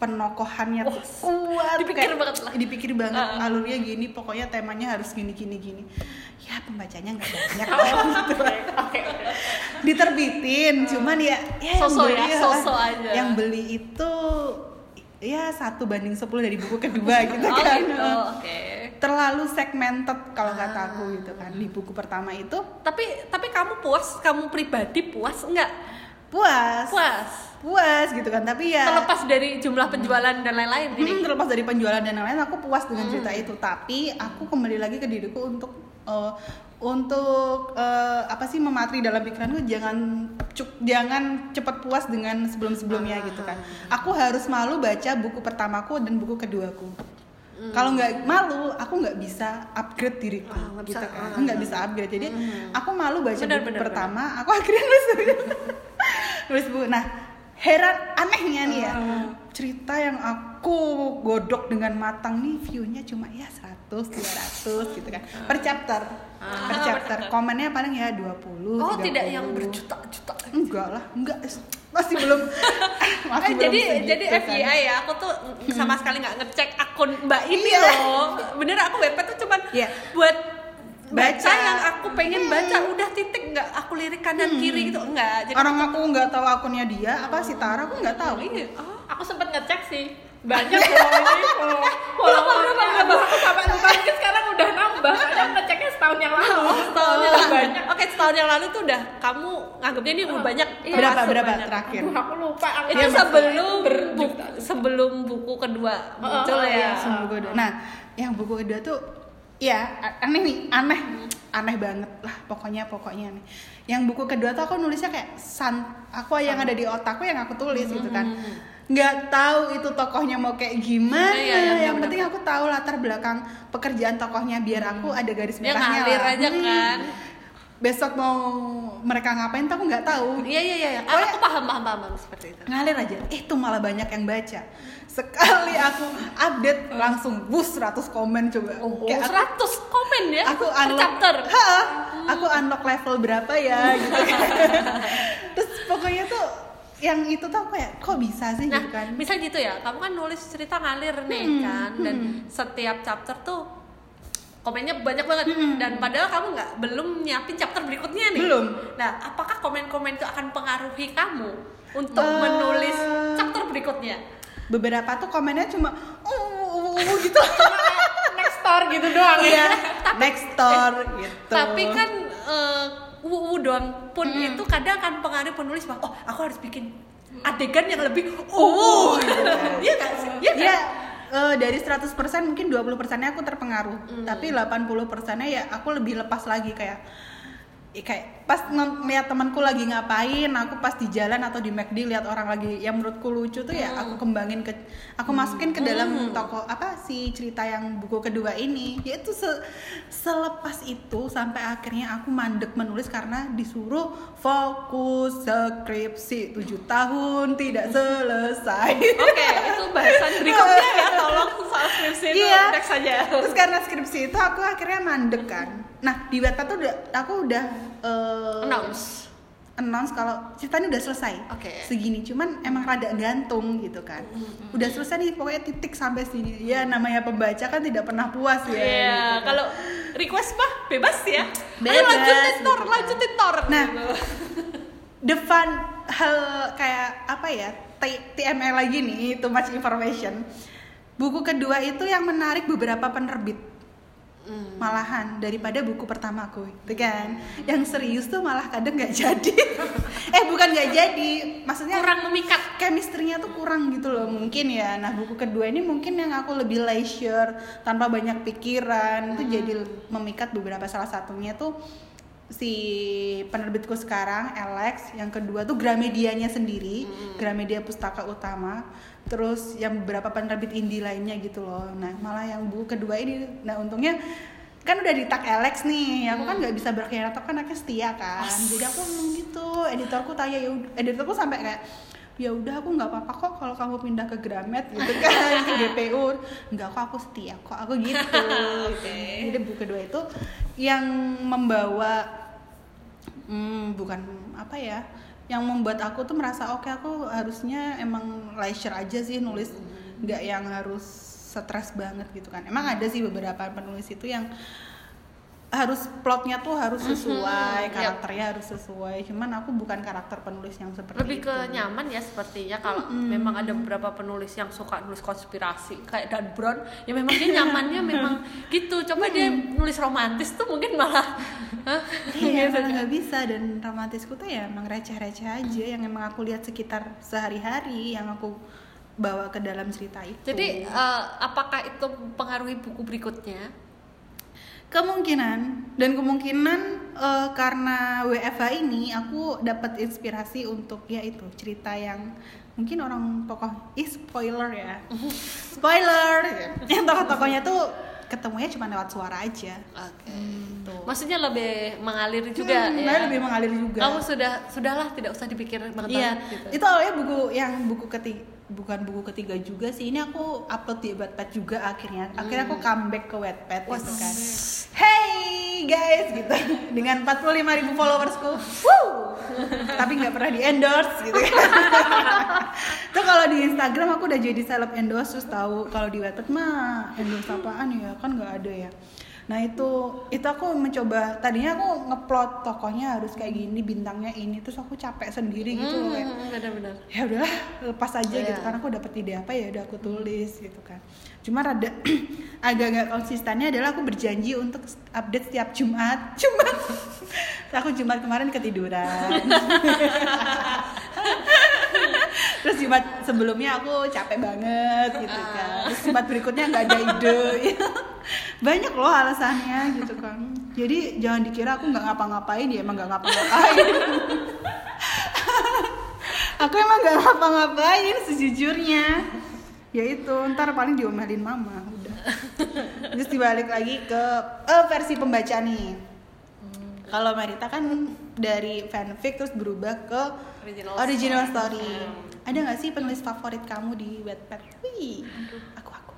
Speaker 2: penokohannya tuh
Speaker 1: Wah,
Speaker 2: kuat
Speaker 1: dipikir
Speaker 2: kayak-
Speaker 1: banget lah.
Speaker 2: dipikir banget
Speaker 1: Uh-uh.
Speaker 2: alurnya gini pokoknya temanya harus gini gini gini ya pembacanya nggak banyak
Speaker 1: Oh,
Speaker 3: Oke, oke.
Speaker 2: diterbitin cuman ya ya yang
Speaker 1: Sosok
Speaker 2: beli
Speaker 1: ya, sosok aja.
Speaker 2: yang beli itu ya satu banding 10 dari buku kedua gitu
Speaker 1: Oh
Speaker 2: kan
Speaker 1: gitu, oke.
Speaker 2: terlalu segmented kalau kata
Speaker 1: Ah.
Speaker 2: aku gitu kan di buku pertama itu
Speaker 1: Tapi tapi kamu puas, kamu pribadi puas enggak?
Speaker 2: puas
Speaker 1: Puas.
Speaker 2: Puas gitu kan tapi ya
Speaker 1: Terlepas dari jumlah penjualan dan lain-lain ini.
Speaker 2: Hmm, terlepas dari penjualan dan lain-lain aku puas dengan cerita
Speaker 1: Hmm.
Speaker 2: itu tapi aku kembali lagi ke diriku untuk eh, untuk eh, apa sih mematri dalam pikiranku jangan cuk jangan cepat puas dengan sebelum-sebelumnya gitu kan
Speaker 1: Ah.
Speaker 2: aku harus malu baca buku pertamaku dan buku keduaku
Speaker 1: Hmm.
Speaker 2: kalau nggak malu aku nggak bisa upgrade diriku
Speaker 1: nggak
Speaker 2: gitu
Speaker 1: bisa,
Speaker 2: kan
Speaker 1: ah.
Speaker 2: nggak bisa upgrade jadi aku malu baca
Speaker 1: Benar,
Speaker 2: buku
Speaker 1: benar,
Speaker 2: pertama aku akhirnya nulis nulis buku nah heran anehnya nih ya
Speaker 1: Ah.
Speaker 2: cerita yang aku godok dengan matang nih viewnya cuma ya 100 200 gitu kan per chapter
Speaker 1: Ah,
Speaker 2: per chapter komennya paling ya 20
Speaker 1: Oh,
Speaker 2: 30.
Speaker 1: tidak yang berjuta-juta.
Speaker 2: enggak lah enggak masih belum masih
Speaker 1: Eh,
Speaker 2: belum
Speaker 1: jadi
Speaker 2: segitu
Speaker 1: jadi
Speaker 2: kan.
Speaker 1: FYI ya, aku tuh sama sekali nggak ngecek akun Mbak ini
Speaker 2: Iya.
Speaker 1: loh. Bener aku webpad tuh cuman
Speaker 2: Iya.
Speaker 1: buat baca,
Speaker 2: Baca.
Speaker 1: yang aku pengen
Speaker 2: Hmm.
Speaker 1: baca udah titik nggak aku lirik kanan kiri gitu enggak. Jadi
Speaker 2: orang aku nggak tahu akunnya dia apa si Tara aku nggak tahu
Speaker 1: iya. Oh.
Speaker 3: Aku sempet ngecek sih banyak loh ini follow followernya Aduh, aku sampai lupa ini sekarang udah nambah kadang ngeceknya setahun yang lalu
Speaker 1: Setahun yang lalu.
Speaker 3: banyak
Speaker 1: Oke, setahun yang lalu tuh udah kamu nganggapnya ini udah banyak.
Speaker 3: Iya.
Speaker 2: berapa berapa
Speaker 1: banyak.
Speaker 2: terakhir
Speaker 3: Aduh, aku lupa
Speaker 1: Itu sebelum buku, sebelum buku kedua muncul
Speaker 3: oh,
Speaker 1: ya.
Speaker 3: iya.
Speaker 2: Sama buku kedua. Nah, yang buku kedua tuh ya a- aneh nih, aneh. Aneh banget lah pokoknya pokoknya nih. Yang buku kedua tuh aku nulisnya kayak san aku yang ada di otakku yang aku tulis gitu kan. nggak tahu itu tokohnya mau kayak gimana.
Speaker 1: Iya, iya, iya,
Speaker 2: yang
Speaker 1: benar,
Speaker 2: penting aku tahu latar belakang pekerjaan tokohnya biar aku ada garis merahnya
Speaker 1: ngalir
Speaker 2: lah.
Speaker 1: aja
Speaker 2: Hmm. Besok mau mereka ngapain tuh aku nggak tahu.
Speaker 1: Iya iya iya.
Speaker 2: Oh,
Speaker 1: Aku paham paham paham seperti itu.
Speaker 2: ngalir aja. Eh tuh malah banyak yang baca. Sekali aku update langsung bus 100 komen coba.
Speaker 1: Oh,
Speaker 2: Kayak aku,
Speaker 1: 100 komen ya?
Speaker 2: aku unlock.
Speaker 1: chapter.
Speaker 2: Ha, aku unlock level berapa ya gitu kan. Terus pokoknya tuh yang itu tuh kayak kok bisa sih?
Speaker 1: Nah,
Speaker 2: gitu kan.
Speaker 1: misal gitu ya, kamu kan nulis cerita ngalir nih
Speaker 2: Hmm,
Speaker 1: kan, dan setiap chapter tuh komennya banyak banget dan padahal kamu nggak belum nyiapin chapter berikutnya nih.
Speaker 2: Belum.
Speaker 1: Nah, apakah komen-komen itu akan pengaruhi kamu untuk
Speaker 2: Eh.
Speaker 1: menulis chapter berikutnya?
Speaker 2: beberapa tuh komennya cuma uh, uh, uh, gitu
Speaker 3: next store gitu doang
Speaker 2: Iya,
Speaker 3: ya
Speaker 2: next store gitu
Speaker 1: Tapi kan uh, wu doang pun
Speaker 2: Hmm.
Speaker 1: itu kadang akan pengaruh penulis bahwa oh aku harus bikin adegan yang lebih oh gitu kan. Iya nggak sih? Iya kan?
Speaker 2: Eh, dari 100% mungkin 20 persennya aku terpengaruh. Tapi 80 persennya ya aku lebih lepas lagi kayak kayak pas ng- ngeliat temanku lagi ngapain aku pas di jalan atau di McD lihat orang lagi yang menurutku lucu tuh ya aku kembangin ke aku masukin ke dalam toko apa sih cerita yang buku kedua ini yaitu se- selepas itu sampai akhirnya aku mandek menulis karena disuruh fokus skripsi tujuh tahun tidak selesai
Speaker 1: Oke, itu bahasan berikutnya ya. Tolong soal skripsi itu
Speaker 2: Iya.
Speaker 1: next saja.
Speaker 2: Terus karena skripsi itu aku akhirnya mandek kan. Nah di Wattpad tuh udah, aku udah eh,
Speaker 1: Announce.
Speaker 2: announce kalau ceritanya udah selesai.
Speaker 1: Oke.
Speaker 2: Segini, cuman emang rada gantung gitu kan. Udah selesai nih pokoknya titik sampai sini. Ya namanya pembaca kan tidak pernah puas ya.
Speaker 1: Iya,
Speaker 2: gitu kan.
Speaker 1: kalau request mah bebas ya. Ayo
Speaker 2: Bebas,
Speaker 1: lanjutin tor,
Speaker 2: gitu
Speaker 1: lanjutin tor.
Speaker 2: Nah,
Speaker 1: Gitu.
Speaker 2: the fun hal kayak apa ya T- TMI lagi nih too much information buku kedua itu yang menarik beberapa penerbit
Speaker 1: Hmm.
Speaker 2: malahan daripada buku pertamaku itu kan yang serius tuh malah kadang nggak jadi eh bukan nggak jadi maksudnya
Speaker 1: kurang memikat.
Speaker 2: chemistry-nya tuh kurang gitu loh mungkin ya nah buku kedua ini mungkin yang aku lebih leisure tanpa banyak pikiran itu jadi memikat beberapa salah satunya tuh si penerbitku sekarang Alex yang kedua tuh Gramedianya sendiri Gramedia Pustaka Utama. Terus yang beberapa penerbit indie lainnya gitu loh. Nah malah yang buku kedua ini nah untungnya kan udah di tag Alex nih. Aku kan nggak bisa berkhianat aku kan anaknya setia kan. Jadi aku ngomong gitu editorku tanya ya editorku sampai kayak ya udah aku nggak apa-apa kok kalau kamu pindah ke Gramet gitu kan ke GPU nggak kok aku setia kok aku gitu. Jadi buku kedua itu yang membawa hmm, bukan apa ya yang membuat aku tuh merasa oke aku harusnya emang leisure aja sih nulis nggak yang harus stres banget gitu kan. Emang ada sih beberapa penulis itu yang harus plotnya tuh harus sesuai
Speaker 1: yep.
Speaker 2: karakternya harus sesuai cuman aku bukan karakter penulis yang seperti
Speaker 1: Lebih
Speaker 2: itu
Speaker 1: ke nyaman ya sepertinya kalau memang ada beberapa penulis yang suka nulis konspirasi kayak Dan Brown ya memang dia nyamannya memang gitu. Coba dia nulis romantis tuh mungkin malah?
Speaker 2: Iya, emang nggak bisa dan romantisku tuh ya emang receh-receh aja yang emang aku lihat sekitar sehari-hari yang aku bawa ke dalam cerita itu.
Speaker 1: Jadi eh, apakah itu mempengaruhi buku berikutnya?
Speaker 2: Kemungkinan dan kemungkinan eh, karena WFH ini aku dapat inspirasi untuk ya itu cerita yang mungkin orang tokoh ih spoiler ya spoiler yang tokoh-tokohnya tuh ketemunya cuma lewat suara aja
Speaker 1: Oke.
Speaker 2: tuh.
Speaker 1: Maksudnya lebih mengalir juga
Speaker 2: Hmm,
Speaker 1: ya.
Speaker 2: lebih mengalir juga
Speaker 1: Kamu sudah sudahlah tidak usah dipikir banget
Speaker 2: Iya,
Speaker 1: gitu.
Speaker 2: itu awalnya buku yang buku ketiga bukan buku ketiga juga sih. Ini aku upload di Wattpad juga akhirnya. Akhirnya aku comeback ke Wattpad gitu kan. Hey guys gitu dengan 45.000 ribu followersku. Woo! Tapi nggak pernah di endorse gitu kan. Tuh kalau di Instagram aku udah jadi seleb endorse terus tahu kalau di Wattpad mah endorse apaan ya kan nggak ada ya. Nah itu itu aku mencoba tadinya aku ngeplot tokohnya harus kayak gini bintangnya ini terus aku capek sendiri gitu loh kayak
Speaker 1: Hmm, benar-benar.
Speaker 2: ya udahlah lepas aja
Speaker 1: Iya.
Speaker 2: gitu karena aku dapet ide apa ya udah aku tulis gitu kan cuma rada agak nggak konsistennya adalah aku berjanji untuk update setiap Jumat. Cuma aku Jumat kemarin ketiduran. Terus Jumat sebelumnya aku capek banget gitu kan. Terus Jumat berikutnya nggak ada ide. Banyak loh alasannya gitu kan. Jadi jangan dikira aku nggak ngapa-ngapain ya emang nggak ngapa-ngapain. Aku emang gak ngapa-ngapain sejujurnya ya itu ntar paling diomelin mama udah terus dibalik lagi ke eh, versi pembaca nih kalau Marita kan dari fanfic terus berubah ke
Speaker 1: Original
Speaker 2: original,
Speaker 1: story.
Speaker 2: story, ada nggak sih penulis favorit kamu di Wattpad? Wih, aku aku.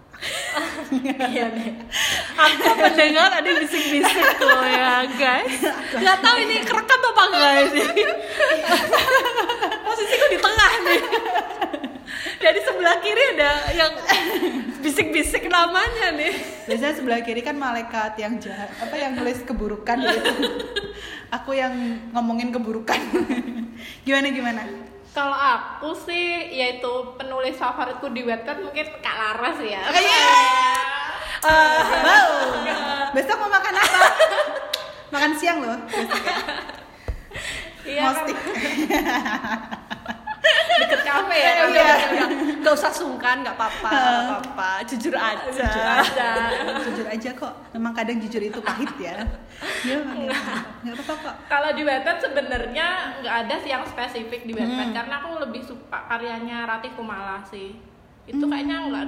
Speaker 1: Iya nih. Aku mendengar ada bisik-bisik loh ya guys. Gak tahu ini kerekam apa enggak sih. Posisiku di tengah nih. Jadi sebelah kiri ada yang namanya nih.
Speaker 2: Biasanya sebelah kiri kan malaikat yang jahat, apa yang nulis keburukan gitu. Aku yang ngomongin keburukan. gimana gimana?
Speaker 3: Kalau aku sih yaitu penulis favoritku di Wattpad mungkin Kak Laras ya.
Speaker 2: Iya.
Speaker 1: Eh,
Speaker 2: Wow. Besok mau makan apa? makan siang loh. besok ya.
Speaker 3: Iya,
Speaker 2: Mostik.
Speaker 1: Deket udah nggak usah sungkan nggak apa-apa nggak apa-apa. Jujur aja
Speaker 3: Jujur aja.
Speaker 2: jujur aja kok. Memang kadang jujur itu pahit ya. Ya nggak apa-apa kok.
Speaker 3: Kalau di Wattpad sebenarnya nggak ada sih yang spesifik di Wattpad
Speaker 2: Hmm.
Speaker 3: karena aku lebih suka karyanya Ratih Kumala sih. Itu kayaknya nggak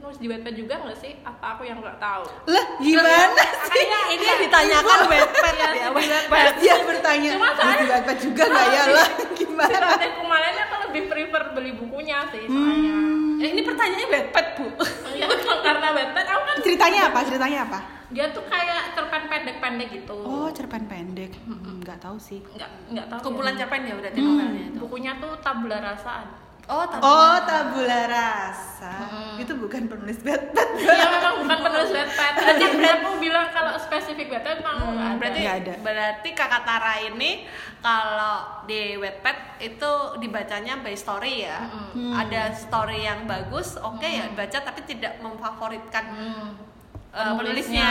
Speaker 3: nulis di Wattpad juga nggak sih? Apa aku yang nggak tahu?
Speaker 2: lah gimana sih
Speaker 1: kayaknya ini yang ditanyakan webpad
Speaker 3: Iya,
Speaker 1: ya
Speaker 3: di Wattpad.
Speaker 2: dia bertanya
Speaker 3: Cuma
Speaker 2: "Terus
Speaker 3: soalnya-
Speaker 2: di Wattpad juga nggak ya lah gimana
Speaker 3: Kumala ini aku lebih prefer beli bukunya sih soalnya.
Speaker 1: Eh, ini pertanyaannya webpad bu
Speaker 3: Iya, karena Wattpad aku kan
Speaker 2: ceritanya apa ceritanya apa
Speaker 3: dia tuh kayak cerpen pendek-pendek gitu.
Speaker 2: oh cerpen pendek Hmm, nggak tahu sih
Speaker 3: Nggak nggak tahu.
Speaker 1: kumpulan
Speaker 3: ya.
Speaker 1: cerpen ya berarti novelnya itu
Speaker 3: Bukunya tuh tabula rasa.
Speaker 1: Oh tapi
Speaker 2: oh tabula rasa. Itu bukan penulis Wattpad
Speaker 3: Iya memang bukan penulis Wattpad. Berarti aku bilang kalau spesifik Wattpad memang ada.
Speaker 1: berarti
Speaker 2: Nggak ada.
Speaker 1: berarti kakak Tara ini kalau di webpad itu dibacanya by story ya? Ada story yang bagus oke ya baca tapi tidak memfavoritkan
Speaker 3: Hmm.
Speaker 1: eh, penulisnya.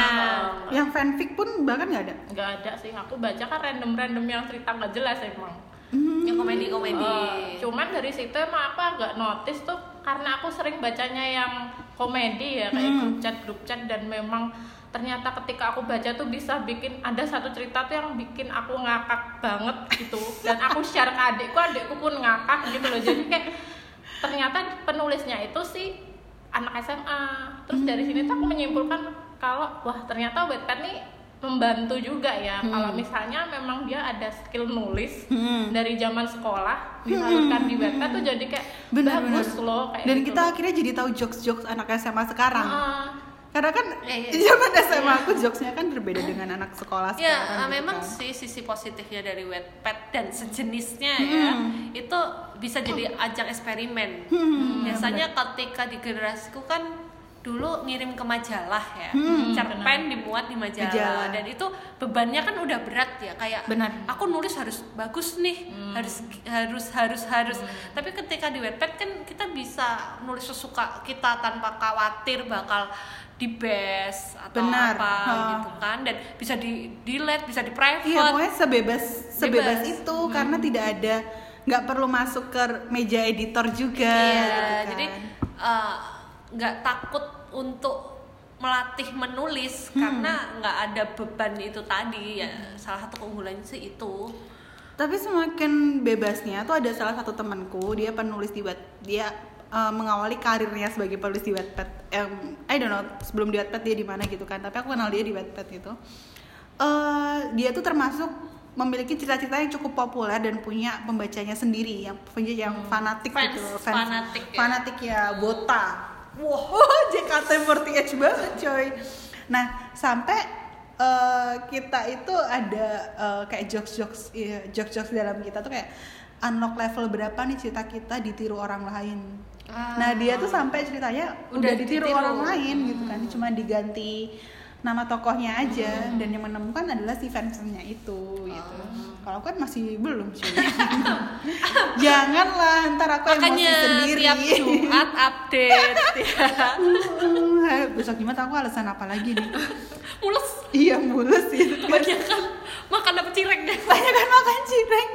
Speaker 2: Yang fanfic pun bahkan nggak ada?
Speaker 3: Nggak ada sih aku baca kan random-random yang cerita nggak jelas emang
Speaker 1: yang komedi komedi
Speaker 3: Eh, cuman dari situ emang aku agak notice tuh karena aku sering bacanya yang komedi ya kayak grup chat grup chat dan memang ternyata ketika aku baca tuh bisa bikin ada satu cerita tuh yang bikin aku ngakak banget gitu. Dan aku share ke adikku adikku pun ngakak gitu loh. Jadi kayak ternyata penulisnya itu sih anak SMA terus dari sini tuh aku menyimpulkan kalau wah ternyata Wattpad nih membantu juga ya kalau misalnya memang dia ada skill nulis
Speaker 2: Hmm.
Speaker 3: dari zaman sekolah disalurkan di Wattpad tuh jadi kayak
Speaker 2: benar
Speaker 3: bagus
Speaker 2: benar
Speaker 3: loh kayak
Speaker 2: dan
Speaker 3: gitu
Speaker 2: kita akhirnya jadi tahu jokes jokes anak SMA sekarang
Speaker 3: Heeh.
Speaker 2: karena kan
Speaker 1: Iya,
Speaker 2: di
Speaker 1: iya.
Speaker 2: zaman SMA aku jokesnya kan berbeda dengan anak sekolah
Speaker 1: Ya,
Speaker 2: sekarang
Speaker 1: eh,
Speaker 2: gitu
Speaker 1: memang
Speaker 2: kan.
Speaker 1: sih sisi positifnya dari Wattpad dan sejenisnya ya, itu bisa jadi ajang eksperimen.
Speaker 2: Hmm,
Speaker 1: Biasanya ketika di generasiku kan dulu ngirim ke majalah ya, cerpen dimuat di majalah,
Speaker 2: Majalah.
Speaker 1: dan itu bebannya kan udah berat ya, kayak
Speaker 2: Benar.
Speaker 1: aku nulis harus bagus nih, harus harus harus harus. Tapi ketika di Wattpad kan kita bisa nulis sesuka kita tanpa khawatir bakal di best atau
Speaker 2: Benar.
Speaker 1: apa
Speaker 2: Ha.
Speaker 1: gitu kan dan bisa di delete bisa di private
Speaker 2: Iya, pokoknya sebebas sebebas
Speaker 1: Bebas.
Speaker 2: itu karena tidak ada nggak perlu masuk ke meja editor juga
Speaker 1: Iya,
Speaker 2: gitu kan.
Speaker 1: jadi eh, nggak takut untuk melatih menulis
Speaker 2: Hmm.
Speaker 1: karena nggak ada beban itu tadi ya salah satu keunggulannya sih itu
Speaker 2: Tapi semakin bebasnya tuh ada salah satu temanku, dia penulis di Watt, dia uh, mengawali karirnya sebagai penulis di Wattpad. Em, I don't know sebelum di Wattpad dia di mana gitu kan, tapi aku kenal dia di Wattpad gitu. Eh, dia tuh termasuk memiliki cita-cita yang cukup populer dan punya pembacanya sendiri yang punya yang fanatik
Speaker 1: Fans,
Speaker 2: gitu loh,
Speaker 1: fanatik ya.
Speaker 2: fanatik ya Bota. Wow, JKT48 banget coy. Nah, sampai eh, kita itu ada eh, kayak jokes-jokes iya, jokes-jokes dalam kita tuh kayak unlock level berapa nih cita kita ditiru orang lain.
Speaker 1: Ah.
Speaker 2: Nah, dia tuh sampai ceritanya udah,
Speaker 1: Udah
Speaker 2: ditiru,
Speaker 1: ditiru.
Speaker 2: orang lain gitu kan. Cuma diganti nama tokohnya aja dan yang menemukan adalah si fansnya itu gitu. Kalau aku kan masih belum cuy. Janganlah ntar aku
Speaker 1: makanya
Speaker 2: emosi sendiri.
Speaker 1: tiap Jumat update ya.
Speaker 2: Uh, besok Jumat aku alasan apa lagi nih?
Speaker 1: mulus
Speaker 2: iya mulus gitu kan.
Speaker 1: kebanyakan makan apa cireng deh
Speaker 2: Banyak kan makan cireng.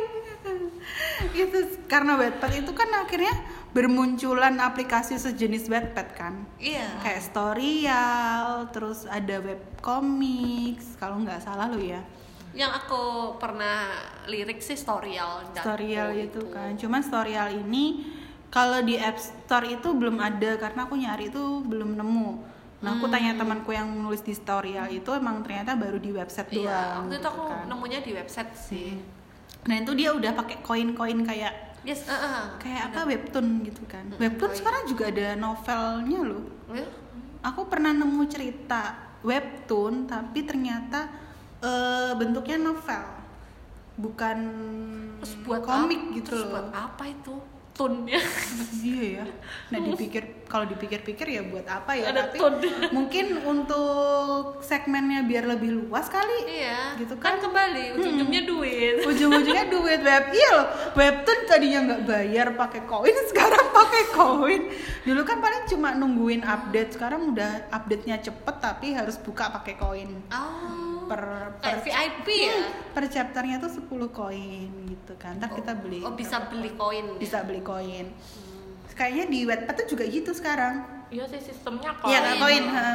Speaker 2: itu karena Wattpad itu kan akhirnya bermunculan aplikasi sejenis Wattpad kan.
Speaker 1: iya
Speaker 2: Kayak Storyal, terus ada web comics, kalau nggak salah lo ya.
Speaker 1: yang aku pernah lirik sih storyal
Speaker 2: Storyal itu kan. Cuman Storyal ini kalau di App Store itu belum ada karena aku nyari itu belum nemu. Nah, aku tanya temanku yang nulis di Storyal itu emang ternyata baru di website doang.
Speaker 1: iya waktu itu
Speaker 2: gitu
Speaker 1: aku
Speaker 2: kan.
Speaker 1: nemunya di website sih
Speaker 2: Nah, itu dia udah pakai koin-koin kayak
Speaker 1: yes uh, uh.
Speaker 2: kayak apa webtoon gitu kan. Webtoon
Speaker 1: koin.
Speaker 2: sekarang juga ada novelnya loh.
Speaker 1: Ya,
Speaker 2: Aku pernah nemu cerita webtoon tapi ternyata eh, bentuknya novel. Bukan
Speaker 1: terus buat
Speaker 2: komik
Speaker 1: ap-
Speaker 2: gitu
Speaker 1: terus
Speaker 2: loh.
Speaker 1: buat apa itu tunnya
Speaker 2: Iya ya. Nah dipikir kalau dipikir-pikir ya buat apa ya?
Speaker 1: Ada
Speaker 2: Tapi
Speaker 1: tone.
Speaker 2: mungkin untuk segmennya biar lebih luas kali.
Speaker 1: iya
Speaker 2: Gitu
Speaker 1: kan
Speaker 2: kan.
Speaker 1: kembali ujung-ujungnya duit
Speaker 2: Ujung-ujungnya duit web iya loh. Webtoon tadinya nggak bayar pakai koin, sekarang pakai koin. Dulu kan paling cuma nungguin update, sekarang udah update-nya cepet tapi harus buka pakai koin.
Speaker 1: oh
Speaker 2: Per per,
Speaker 1: VIP ya
Speaker 2: per chapternya tuh 10 koin gitu kan. Ntar kita beli.
Speaker 1: oh bisa beli koin ya?
Speaker 2: bisa beli koin kayaknya di Wattpad tuh juga gitu sekarang
Speaker 3: iya sih sistemnya
Speaker 2: iya kan koin ha,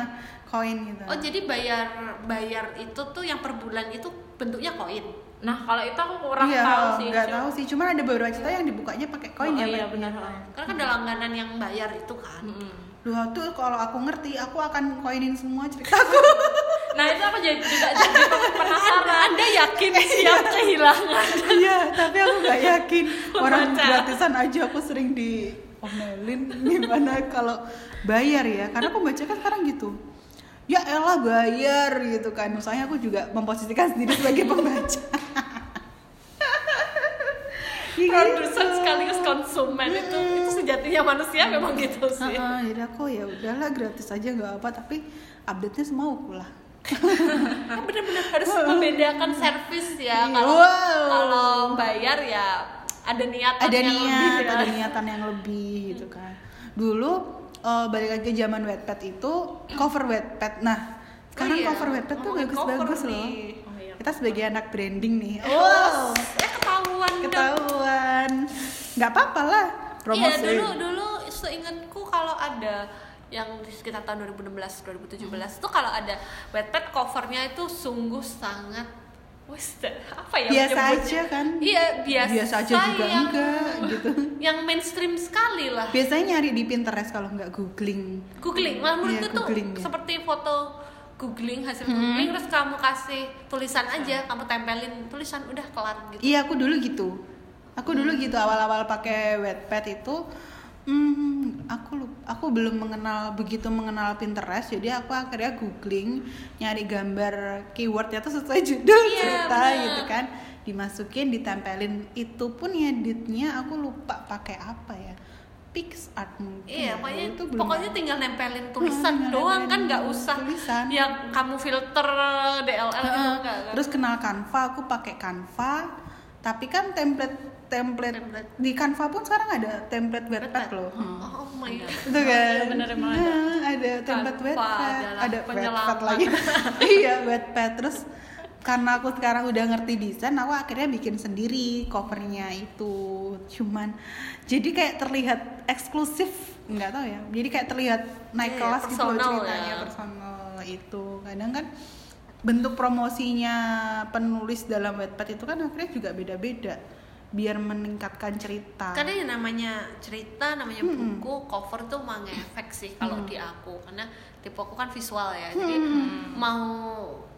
Speaker 2: koin gitu
Speaker 1: Oh jadi bayar bayar itu tuh yang per bulan itu bentuknya koin.
Speaker 3: nah kalau itu aku kurang
Speaker 2: iya
Speaker 3: tahu sih
Speaker 2: nggak
Speaker 3: Cuma-
Speaker 2: tahu sih cuman ada beberapa cerita yang dibukanya pakai koin
Speaker 3: Oh,
Speaker 2: ya
Speaker 3: iya benar
Speaker 1: Karena kan ada langganan yang bayar itu kan.
Speaker 3: Mm-mm.
Speaker 2: Duh, tuh kalau aku ngerti, aku akan koinin semua ceritaku.
Speaker 3: nah itu aku jadi juga jadi penasaran
Speaker 1: Anda yakin siap kehilangan?
Speaker 2: Iya, tapi aku nggak yakin. Orang
Speaker 1: Baca.
Speaker 2: gratisan aja aku sering di omelin gimana kalau bayar ya. Karena pembaca kan sekarang gitu. Ya elah bayar gitu kan. Misalnya aku juga memposisikan sendiri sebagai pembaca.
Speaker 1: Produsen sekaligus konsumen itu itu sejatinya manusia memang gitu sih.
Speaker 2: Heeh, jadi aku ya udahlah gratis aja nggak apa tapi update nya semauku lah.
Speaker 1: Ya benar-benar harus membedakan servis ya. Kalau
Speaker 2: Wow.
Speaker 1: kalau bayar ya ada niatan
Speaker 2: ada
Speaker 1: yang
Speaker 2: niat,
Speaker 1: lebih ya.
Speaker 2: ada niatan yang lebih gitu kan. Dulu eh, balik lagi ke zaman Wattpad itu cover Wattpad. Nah, sekarang
Speaker 1: iya.
Speaker 2: cover Wattpad tuh bagus-bagus loh.
Speaker 3: Iya.
Speaker 2: Kita sebagai anak branding nih.
Speaker 1: Oh, eh ketahuan
Speaker 2: ketahuan. nggak apa-apa lah. Promosi.
Speaker 1: Iya dulu dulu seingatku kalau ada yang di sekitar tahun 2016 2017 tuh kalau ada Wattpad covernya itu sungguh sangat wes apa ya
Speaker 2: biasa
Speaker 1: menyebutnya?
Speaker 2: aja kan?
Speaker 1: Iya biasa.
Speaker 2: Biasa aja juga
Speaker 1: yang,
Speaker 2: enggak gitu.
Speaker 1: Yang mainstream sekali lah.
Speaker 2: Biasanya nyari di Pinterest kalau nggak googling.
Speaker 1: Googling, malah menurutku
Speaker 2: Iya,
Speaker 1: tuh
Speaker 2: ya.
Speaker 1: seperti foto googling hasil
Speaker 2: Hmm.
Speaker 1: googling terus kamu kasih tulisan aja, kamu tempelin tulisan udah kelar gitu.
Speaker 2: Iya aku dulu gitu. Aku dulu gitu awal-awal pakai Wattpad itu. Hmm, aku aku belum mengenal begitu mengenal Pinterest, jadi aku akhirnya googling nyari gambar keywordnya tuh sesuai judul
Speaker 1: Iya,
Speaker 2: cerita
Speaker 1: bener.
Speaker 2: gitu kan, dimasukin, ditempelin. Itu pun editnya aku lupa pakai apa ya, PixArt mungkin.
Speaker 1: Iya,
Speaker 2: ya.
Speaker 1: pokoknya
Speaker 2: itu belum
Speaker 1: pokoknya tinggal nempelin tulisan
Speaker 2: tinggal
Speaker 1: doang kan nggak usah
Speaker 2: tulisan.
Speaker 1: yang kamu filter DLL gitu
Speaker 2: Heeh.
Speaker 1: enggak kan?
Speaker 2: Terus kenal Canva, aku pakai Canva. Tapi kan template template,
Speaker 1: Template.
Speaker 2: di Canva pun sekarang ada template Wattpad. loh.
Speaker 1: Oh, oh my god.
Speaker 2: Itu kan?
Speaker 3: Iya, bener, emang ada.
Speaker 2: Nah, ada template ada. Wattpad lagi. iya, Wattpad. Terus karena aku sekarang udah ngerti desain, aku akhirnya bikin sendiri covernya itu. Cuman jadi kayak terlihat eksklusif, nggak tahu ya. Jadi kayak terlihat naik
Speaker 1: Iya,
Speaker 2: kelas gitu loh ceritanya
Speaker 1: ya.
Speaker 2: personal itu. Kadang kan bentuk promosinya penulis dalam Wattpad itu kan akhirnya juga beda-beda biar meningkatkan cerita.
Speaker 1: Karena yang namanya cerita, namanya
Speaker 2: Mm-mm.
Speaker 1: buku, cover tuh emang ngefek sih kalau
Speaker 2: Mm.
Speaker 1: di aku. Karena tipe aku kan visual ya. Jadi mau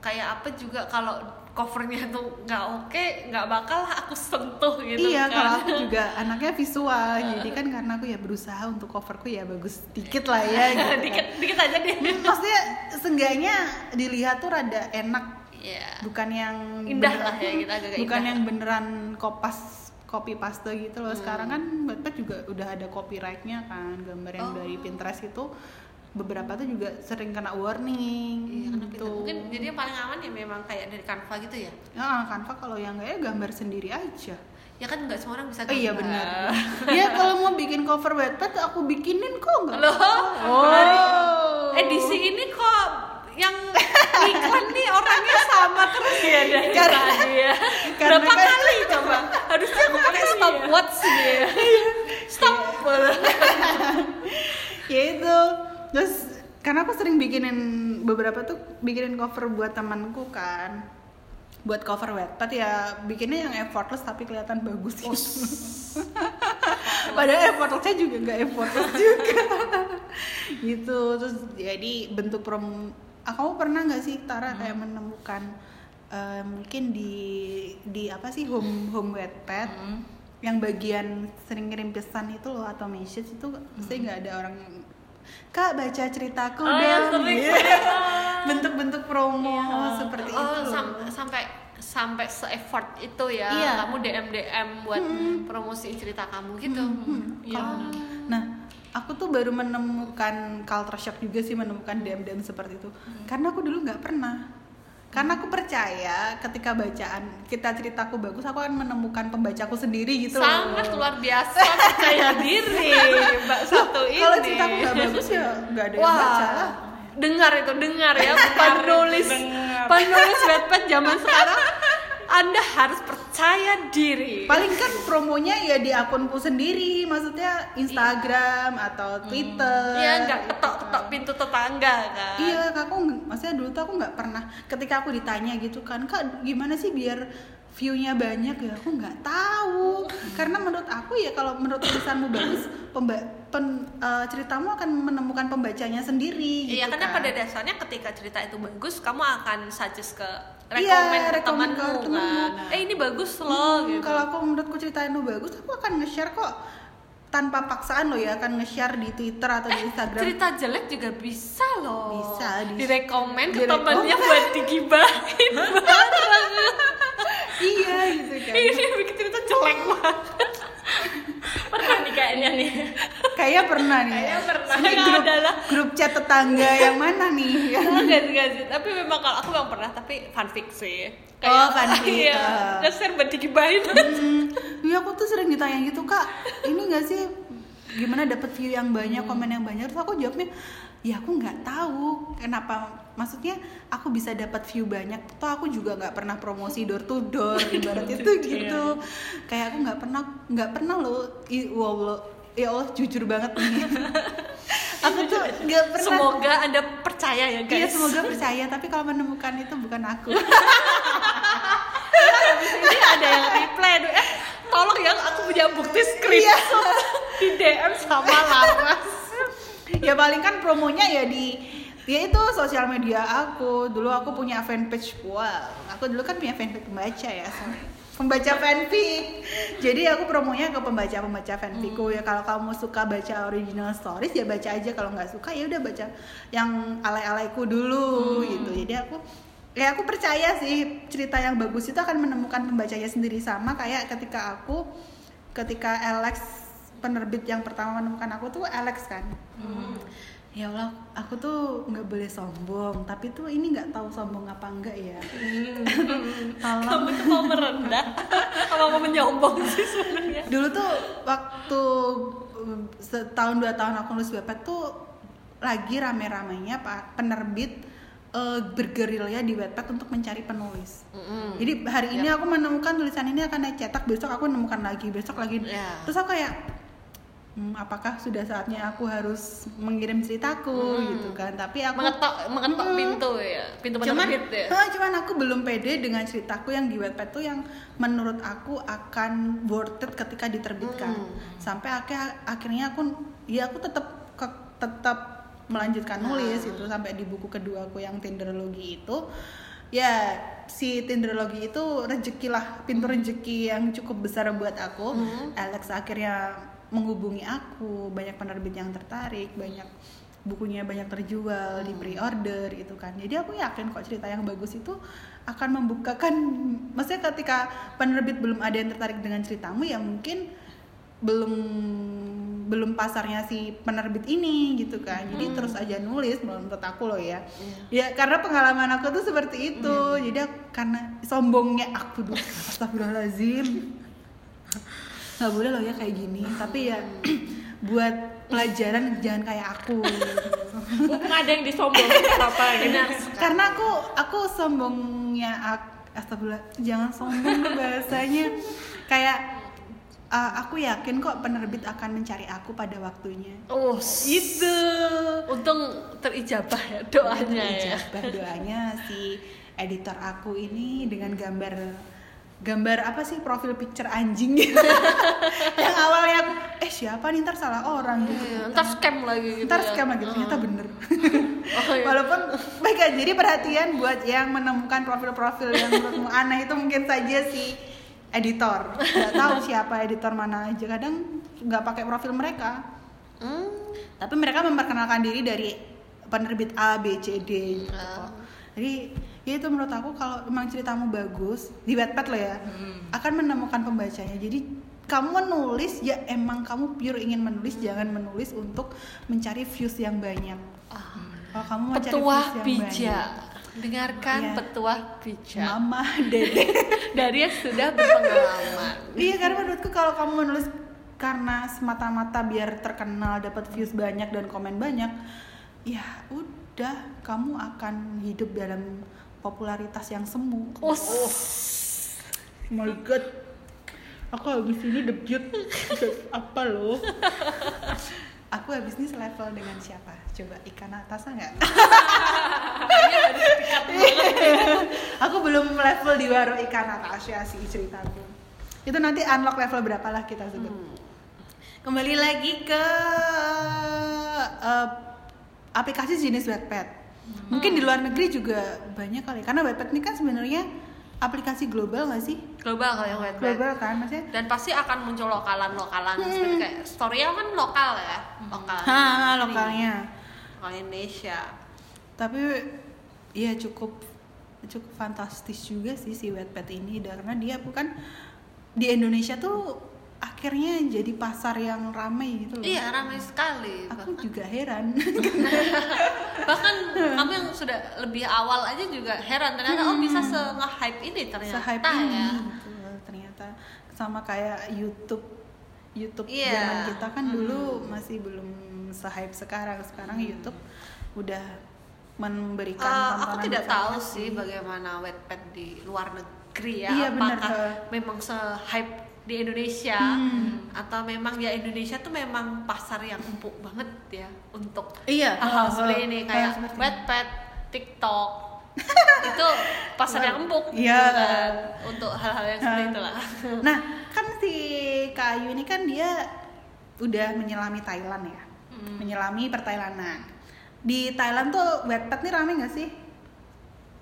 Speaker 1: kayak apa juga kalau covernya tuh nggak oke, nggak bakal aku sentuh gitu
Speaker 2: iya,
Speaker 1: kan.
Speaker 2: kalau aku juga anaknya visual, jadi kan karena aku ya berusaha untuk coverku ya bagus dikit lah ya. Gitu
Speaker 1: dikit dikit aja deh.
Speaker 2: Hmm, Maksudnya seenggaknya dilihat tuh rada enak,
Speaker 1: Iya.
Speaker 2: bukan yang
Speaker 1: Indah
Speaker 2: beneran-
Speaker 1: lah ya, gitu, agak-agak
Speaker 2: bukan
Speaker 1: indah.
Speaker 2: yang beneran kopas copy paste gitu
Speaker 1: Hmm.
Speaker 2: loh. Sekarang kan Wattpad juga udah ada copyrightnya kan, gambar yang
Speaker 1: Oh.
Speaker 2: dari Pinterest itu beberapa tuh juga sering kena warning.
Speaker 1: Iya, karena
Speaker 2: gitu.
Speaker 1: Mungkin jadi yang paling aman ya memang kayak dari Canva gitu ya.
Speaker 2: Ya, Canva kalau yang enggak ya gambar sendiri aja.
Speaker 1: Ya kan nggak semua orang bisa
Speaker 2: Oh, iya
Speaker 1: gambar.
Speaker 2: benar. Iya kalau mau bikin cover Wattpad aku bikinin kok enggak.
Speaker 1: Loh,
Speaker 2: Oh.
Speaker 1: edisi ini kok yang iklan nih orangnya sama terus ya dari
Speaker 2: Karena-
Speaker 1: tadi ya.
Speaker 2: karena
Speaker 1: Berapa
Speaker 2: kan-
Speaker 1: kali coba? Harusnya aku pakai stopwatch dia. Stop.
Speaker 2: ya itu terus karena aku sering bikinin beberapa tuh bikinin cover buat temanku kan. Buat cover Wattpad ya bikinnya yang effortless tapi kelihatan bagus gitu. Padahal effortlessnya juga nggak effortless juga. Gitu terus jadi bentuk prom ah, kamu pernah nggak sih Tara kayak menemukan eh, mungkin di di apa sih home home Wattpad?
Speaker 3: Hmm.
Speaker 2: yang bagian sering kirim pesan itu loh atau message itu pasti nggak ada orang kak baca ceritaku
Speaker 3: Oh, ya,
Speaker 2: dong bentuk-bentuk promo seperti
Speaker 1: Oh,
Speaker 2: itu.
Speaker 1: sam- sampai sampai se-effort itu ya.
Speaker 2: Iya.
Speaker 1: Kamu DM DM buat promosi cerita kamu gitu.
Speaker 3: Iya,
Speaker 2: Kalau-
Speaker 3: benar.
Speaker 2: nah aku tuh baru menemukan culture shock juga sih menemukan DM DM seperti itu. Karena aku dulu nggak pernah karena aku percaya ketika bacaan kita ceritaku bagus aku akan menemukan pembacaku sendiri gitu loh.
Speaker 1: Sangat luar biasa percaya diri Mbak satu ini.
Speaker 2: kalau ceritaku nggak bagus ya nggak ada yang
Speaker 1: Wah,
Speaker 2: baca lah
Speaker 1: dengar itu dengar ya penulis
Speaker 3: dengar.
Speaker 1: penulis Wattpad zaman sekarang. Anda harus percaya diri.
Speaker 2: Paling kan promonya ya di akunku sendiri maksudnya Instagram atau Twitter.
Speaker 1: Iya nggak
Speaker 2: gitu
Speaker 1: ketok-ketok
Speaker 2: kan.
Speaker 1: pintu tetangga kan?
Speaker 2: Iya, Kak, aku maksudnya dulu tuh aku nggak pernah ketika aku ditanya gitu kan, Kak, gimana sih biar view-nya banyak ya? Aku nggak tahu. Karena menurut aku ya kalau menurut tulisanmu bagus, pemba- pen- eh, ceritamu akan menemukan pembacanya sendiri gitu
Speaker 1: Iya karena
Speaker 2: kan.
Speaker 1: pada dasarnya ketika cerita itu bagus kamu akan suggest ke
Speaker 2: Iya,
Speaker 1: rekomend temanmu
Speaker 2: ke temanmu.
Speaker 1: kan eh ini bagus loh
Speaker 2: Hmm,
Speaker 1: gitu
Speaker 2: Kalau aku menurutku ceritamu bagus, aku akan nge-share kok tanpa paksaan loh ya, akan nge-share di Twitter atau di Instagram.
Speaker 1: cerita jelek juga bisa loh
Speaker 2: Bisa, di-
Speaker 1: direkomend ke temannya buat digibahin
Speaker 2: iya gitu kan.
Speaker 1: ini bikin cerita jelek banget
Speaker 3: pernah nih kayaknya nih
Speaker 2: Kayaknya pernah nih.
Speaker 3: Kayaknya pernah.
Speaker 2: Ini grup,
Speaker 1: ada lah.
Speaker 2: grup chat tetangga yang mana nih? Yang
Speaker 1: Enggak sih, enggak sih. Tapi memang kalau aku memang pernah, tapi fanfic sih.
Speaker 2: Oh, fanfic,
Speaker 1: Iya.
Speaker 2: ah.
Speaker 1: Nge-share buat digibahin.
Speaker 2: Hmm, iya aku tuh sering ditanya gitu kak ini gak sih gimana dapet view yang banyak komen yang banyak terus aku jawabnya ya aku nggak tahu kenapa. Maksudnya aku bisa dapat view banyak. Toh aku juga nggak pernah promosi door to door ibarat itu gitu. Kayak aku nggak pernah nggak pernah loh. Wow, ya Allah jujur banget nih. Aku tuh nggak pernah.
Speaker 1: Semoga Anda percaya ya, guys.
Speaker 2: Iya semoga percaya. Tapi kalau menemukan itu bukan aku.
Speaker 1: Ini ada yang reply, eh tolong ya aku punya bukti
Speaker 2: Iya.
Speaker 1: screenshot di DM sama Laras.
Speaker 2: Ya paling kan promonya ya di ya itu sosial media aku. Dulu aku punya fanpage wow aku dulu kan punya fanpage pembaca ya. Sorry. pembaca fanfic. Jadi aku promonya ke pembaca pembaca fanficku ya kalau kamu suka baca original stories ya baca aja. Kalau nggak suka ya udah baca yang alay-alayku dulu gitu. Jadi aku ya aku percaya sih cerita yang bagus itu akan menemukan pembacanya sendiri sama kayak ketika aku ketika Alex penerbit yang pertama menemukan aku tuh Alex kan ya Allah aku tuh nggak boleh sombong tapi tuh ini nggak tahu sombong apa enggak ya
Speaker 1: Kamu
Speaker 2: tolong
Speaker 1: tuh mau merendah apa mau menyombong sih sebenarnya?
Speaker 2: dulu tuh waktu um, setahun dua tahun aku nulis webpad tuh lagi rame-ramenya pak penerbit eh, bergerilya di webpad untuk mencari penulis
Speaker 1: Mm-mm.
Speaker 2: Jadi hari ini aku menemukan tulisan ini akan naik cetak, besok aku menemukan lagi, besok lagi.
Speaker 1: Ya.
Speaker 2: Terus aku kayak, hmm, apakah sudah saatnya aku harus mengirim ceritaku gitu kan? Tapi aku
Speaker 1: mengetok mengetok
Speaker 2: Mm-mm.
Speaker 1: pintu ya, pintu
Speaker 2: cuman,
Speaker 1: penerbit ya.
Speaker 2: Hah, cuman aku belum pede dengan ceritaku yang di Wattpad tuh yang menurut aku akan worth it ketika diterbitkan.
Speaker 1: Hmm.
Speaker 2: Sampai akhir akhirnya aku ya aku tetap ke- tetap melanjutkan nulis
Speaker 1: Ah.
Speaker 2: itu sampai di buku kedua aku yang Tinderologi itu ya si Tinderologi itu rezeki lah pintu rezeki yang cukup besar buat aku
Speaker 1: Hmm.
Speaker 2: Alex akhirnya menghubungi aku banyak penerbit yang tertarik banyak bukunya banyak terjual di pre-order gitu kan. Jadi aku yakin kok cerita yang bagus itu akan membukakan maksudnya ketika penerbit belum ada yang tertarik dengan ceritamu ya mungkin belum belum pasarnya si penerbit ini gitu kan. Jadi terus aja nulis menurut aku loh ya. Ya karena pengalaman aku tuh seperti itu. Jadi aku- karena sombongnya aku dulu. Astagfirullahaladzim nggak boleh loh ya kayak gini. Tapi ya buat pelajaran jangan kayak aku.
Speaker 3: Mumpung ada yang disombongin nggak apa-apa gitu.
Speaker 2: Karena aku aku sombongnya astagfirullah jangan sombong bahasanya. Kayak uh, aku yakin kok penerbit akan mencari aku pada waktunya.
Speaker 1: Oh,
Speaker 2: itu
Speaker 1: untung terijabah ya doanya ya.
Speaker 2: Ijabah doanya si editor aku ini dengan gambar gambar apa sih profil picture anjing gitu yang awalnya aku, eh siapa nih ntar salah orang gitu
Speaker 1: Iya, Ntar scam lagi gitu.
Speaker 2: ntar
Speaker 1: ya.
Speaker 2: scam lagi ternyata bener
Speaker 1: Oh, iya.
Speaker 2: walaupun baik aja. jadi perhatian buat yang menemukan profil-profil yang menurutmu aneh itu mungkin saja si editor nggak tahu siapa editor mana aja kadang nggak pakai profil mereka
Speaker 1: Hmm.
Speaker 2: tapi mereka memperkenalkan diri dari penerbit A B C D gitu kok. jadi ya itu menurut aku kalau memang ceritamu bagus di Wattpad lo ya akan menemukan pembacanya jadi kamu menulis ya emang kamu pure ingin menulis jangan menulis untuk mencari views yang banyak
Speaker 1: Ah.
Speaker 2: kalau kamu mau cari
Speaker 1: Petuah
Speaker 2: views yang
Speaker 1: bijak. Dengarkan
Speaker 2: Iya.
Speaker 1: petuah
Speaker 2: banyak
Speaker 1: bijak
Speaker 2: mama dede
Speaker 1: dari yang sudah berpengalaman.
Speaker 2: iya karena menurutku kalau kamu menulis karena semata-mata biar terkenal dapat views banyak dan komen banyak ya udah kamu akan hidup dalam popularitas yang semu
Speaker 1: Us.
Speaker 2: Oh my god. Aku habis ini debut apa loh? Aku habis ini selevel dengan siapa? Coba ikan Natasa nggak? Aku belum level di baru ikan Natasha sih ceritaku. Itu nanti unlock level berapa lah kita sebut. Kembali lagi ke eh, aplikasi jenis Wattpad. Mungkin di luar negeri juga banyak kali karena Wattpad ini kan sebenarnya aplikasi global nggak sih?
Speaker 1: global kalau yang Wattpad
Speaker 2: Global kan maksudnya?
Speaker 1: dan pasti akan muncul lokalan-lokalan
Speaker 2: Hmm.
Speaker 1: seperti kayak Storia kan lokal ya lokal
Speaker 2: Ha, lokalnya.
Speaker 1: lokal Indonesia
Speaker 2: Tapi ya cukup cukup fantastis juga sih si Wattpad ini karena dia bukan di Indonesia tuh akhirnya jadi pasar yang ramai gitu loh.
Speaker 1: iya ramai sekali
Speaker 2: Aku
Speaker 1: bahkan,
Speaker 2: juga heran.
Speaker 1: bahkan kamu yang sudah lebih awal aja juga heran ternyata oh bisa se hype ini ternyata
Speaker 2: Se-hype
Speaker 1: ya
Speaker 2: ini gitu loh, ternyata sama kayak YouTube YouTube
Speaker 1: Iya.
Speaker 2: zaman kita kan dulu masih belum se-hype sekarang. Sekarang YouTube udah memberikan
Speaker 1: Eh, aku tidak tahu sih bagaimana Wattpad di luar negeri ya
Speaker 2: Iya,
Speaker 1: apakah
Speaker 2: Kak.
Speaker 1: memang se hype di Indonesia
Speaker 2: Hmm.
Speaker 1: atau memang ya Indonesia tuh memang pasar yang empuk banget ya untuk
Speaker 2: Iya,
Speaker 1: hal-hal seperti ini kayak. Wattpad, TikTok itu pasar yang empuk
Speaker 2: Iya.
Speaker 1: gitu kan, untuk hal-hal yang seperti itulah
Speaker 2: Nah, kan si Kak Ayu ini kan dia udah menyelami Thailand ya.
Speaker 1: Hmm.
Speaker 2: Menyelami perthailandan. Di Thailand tuh Wattpad nih rame gak sih?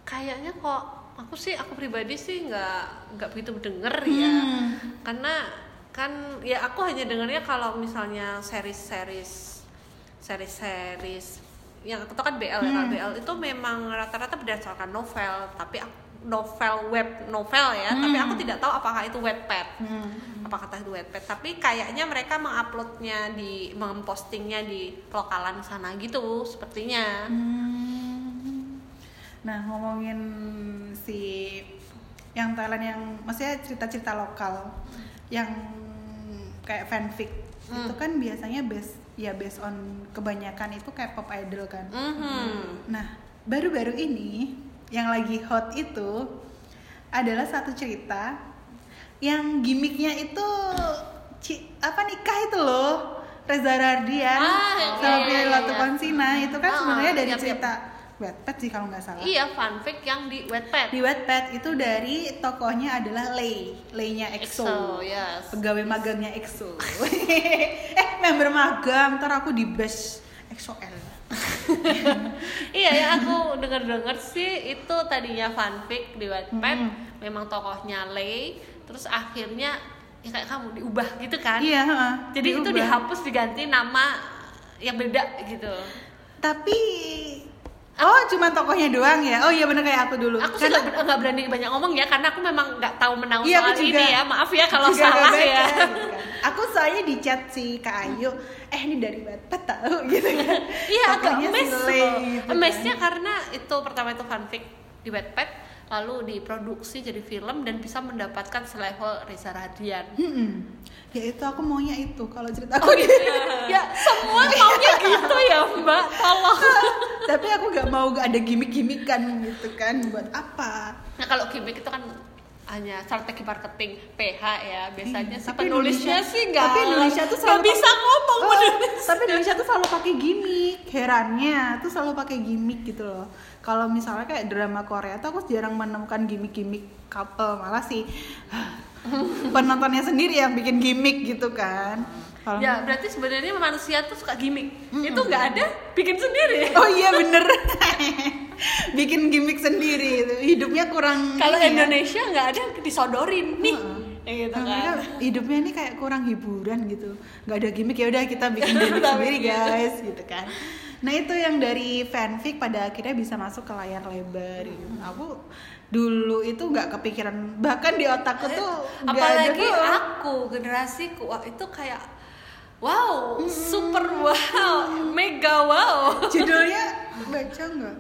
Speaker 1: kayaknya kok aku sih aku pribadi sih nggak nggak begitu denger ya
Speaker 2: Hmm.
Speaker 1: karena kan ya aku hanya dengarnya kalau misalnya series-series series-series yang itu kan BL ya
Speaker 2: Hmm.
Speaker 1: BL itu memang rata-rata berdasarkan novel tapi aku- novel web novel ya tapi aku tidak tahu apakah itu Wattpad
Speaker 2: Hmm.
Speaker 1: apakah itu Wattpad tapi kayaknya mereka menguploadnya di mempostingnya di lokalan sana gitu sepertinya
Speaker 2: Hmm. Nah, ngomongin si yang Thailand yang maksudnya cerita-cerita lokal yang kayak fanfic
Speaker 1: Hmm.
Speaker 2: itu kan biasanya base ya based on kebanyakan itu kayak pop idol kan.
Speaker 1: Mhm.
Speaker 2: Nah, baru-baru ini yang lagi hot itu adalah satu cerita yang gimmicknya itu ci- apa nikah itu loh Reza Rardian
Speaker 1: Ah, iya,
Speaker 2: sama
Speaker 1: iya,
Speaker 2: Prilly
Speaker 1: iya.
Speaker 2: Latuconsina itu kan
Speaker 1: Ah,
Speaker 2: sebenarnya dari
Speaker 1: iya, iya.
Speaker 2: cerita Wattpad sih kalau nggak salah.
Speaker 1: Iya, fanfic yang di Wattpad.
Speaker 2: Di Wattpad itu dari tokohnya adalah Lay, Laynya EXO.
Speaker 1: EXO, yes.
Speaker 2: Pegawai magangnya EXO. eh, member magang, ntar aku di bash EXO L.
Speaker 1: iya ya, aku dengar-dengar sih itu tadinya fanfic di Wattpad,
Speaker 2: Hmm.
Speaker 1: memang tokohnya Lay, terus akhirnya ya kayak kamu diubah gitu kan.
Speaker 2: Iya, heeh,
Speaker 1: Jadi itu
Speaker 2: diubah.
Speaker 1: dihapus diganti nama yang beda gitu.
Speaker 2: Tapi Oh, cuma tokohnya doang ya? Oh iya bener kayak aku dulu.
Speaker 1: Aku
Speaker 2: Karena-
Speaker 1: nggak nggak berani banyak ngomong ya karena aku memang nggak tahu menau
Speaker 2: Iya, aku
Speaker 1: soal
Speaker 2: juga.
Speaker 1: ini ya. Maaf ya kalau salah
Speaker 2: baca,
Speaker 1: ya.
Speaker 2: Aku soalnya di chat si Kak Ayu, eh ini dari Wattpad tahu gitu kan.
Speaker 1: Iya agak
Speaker 2: Lay
Speaker 1: loh.
Speaker 2: gitu kan.
Speaker 1: karena itu pertama itu fanfic di Wattpad lalu diproduksi jadi film dan bisa mendapatkan selevel Reza Radian.
Speaker 2: Mm-mm. Ya itu aku maunya itu kalau cerita aku
Speaker 1: Oh gitu ya. ya semua maunya gitu ya Mbak. Tolong.
Speaker 2: Tapi aku gak mau gak ada gimmick-gimmickan gitu kan Buat apa?
Speaker 1: Nah kalau gimmick itu kan hanya strategi marketing PH ya biasanya
Speaker 2: Iya,
Speaker 1: si
Speaker 2: tapi
Speaker 1: penulisnya
Speaker 2: Indonesia-
Speaker 1: sih nggak
Speaker 2: tapi Indonesia tuh
Speaker 1: nggak
Speaker 2: selalu
Speaker 1: bisa ngomong
Speaker 2: Oh,
Speaker 1: penulis
Speaker 2: tapi Indonesia tuh selalu pakai gimmick herannya tuh selalu pakai gimmick gitu loh kalau misalnya kayak drama Korea tuh aku jarang menemukan gimmick-gimmick couple malah sih penontonnya sendiri yang bikin gimmick gitu kan. Kalau
Speaker 1: ya berarti sebenarnya manusia tuh suka gimmick. Itu nggak ada bikin sendiri.
Speaker 2: Oh iya bener. Bikin gimmick sendiri itu. Hidupnya kurang
Speaker 1: kalau
Speaker 2: ya.
Speaker 1: Indonesia nggak ada disodorin. Nih
Speaker 2: Heeh.
Speaker 1: ya gitu kan.
Speaker 2: mereka hidupnya ini kayak kurang hiburan gitu. Nggak ada gimmick ya udah kita bikin gimmick sendiri guys gitu kan nah itu yang dari fanfic pada akhirnya bisa masuk ke layar lebar gitu. aku dulu itu nggak kepikiran bahkan di otakku tuh ada
Speaker 1: apalagi
Speaker 2: tuh.
Speaker 1: aku generasiku wah itu kayak wow super wow mega wow
Speaker 2: judulnya baca nggak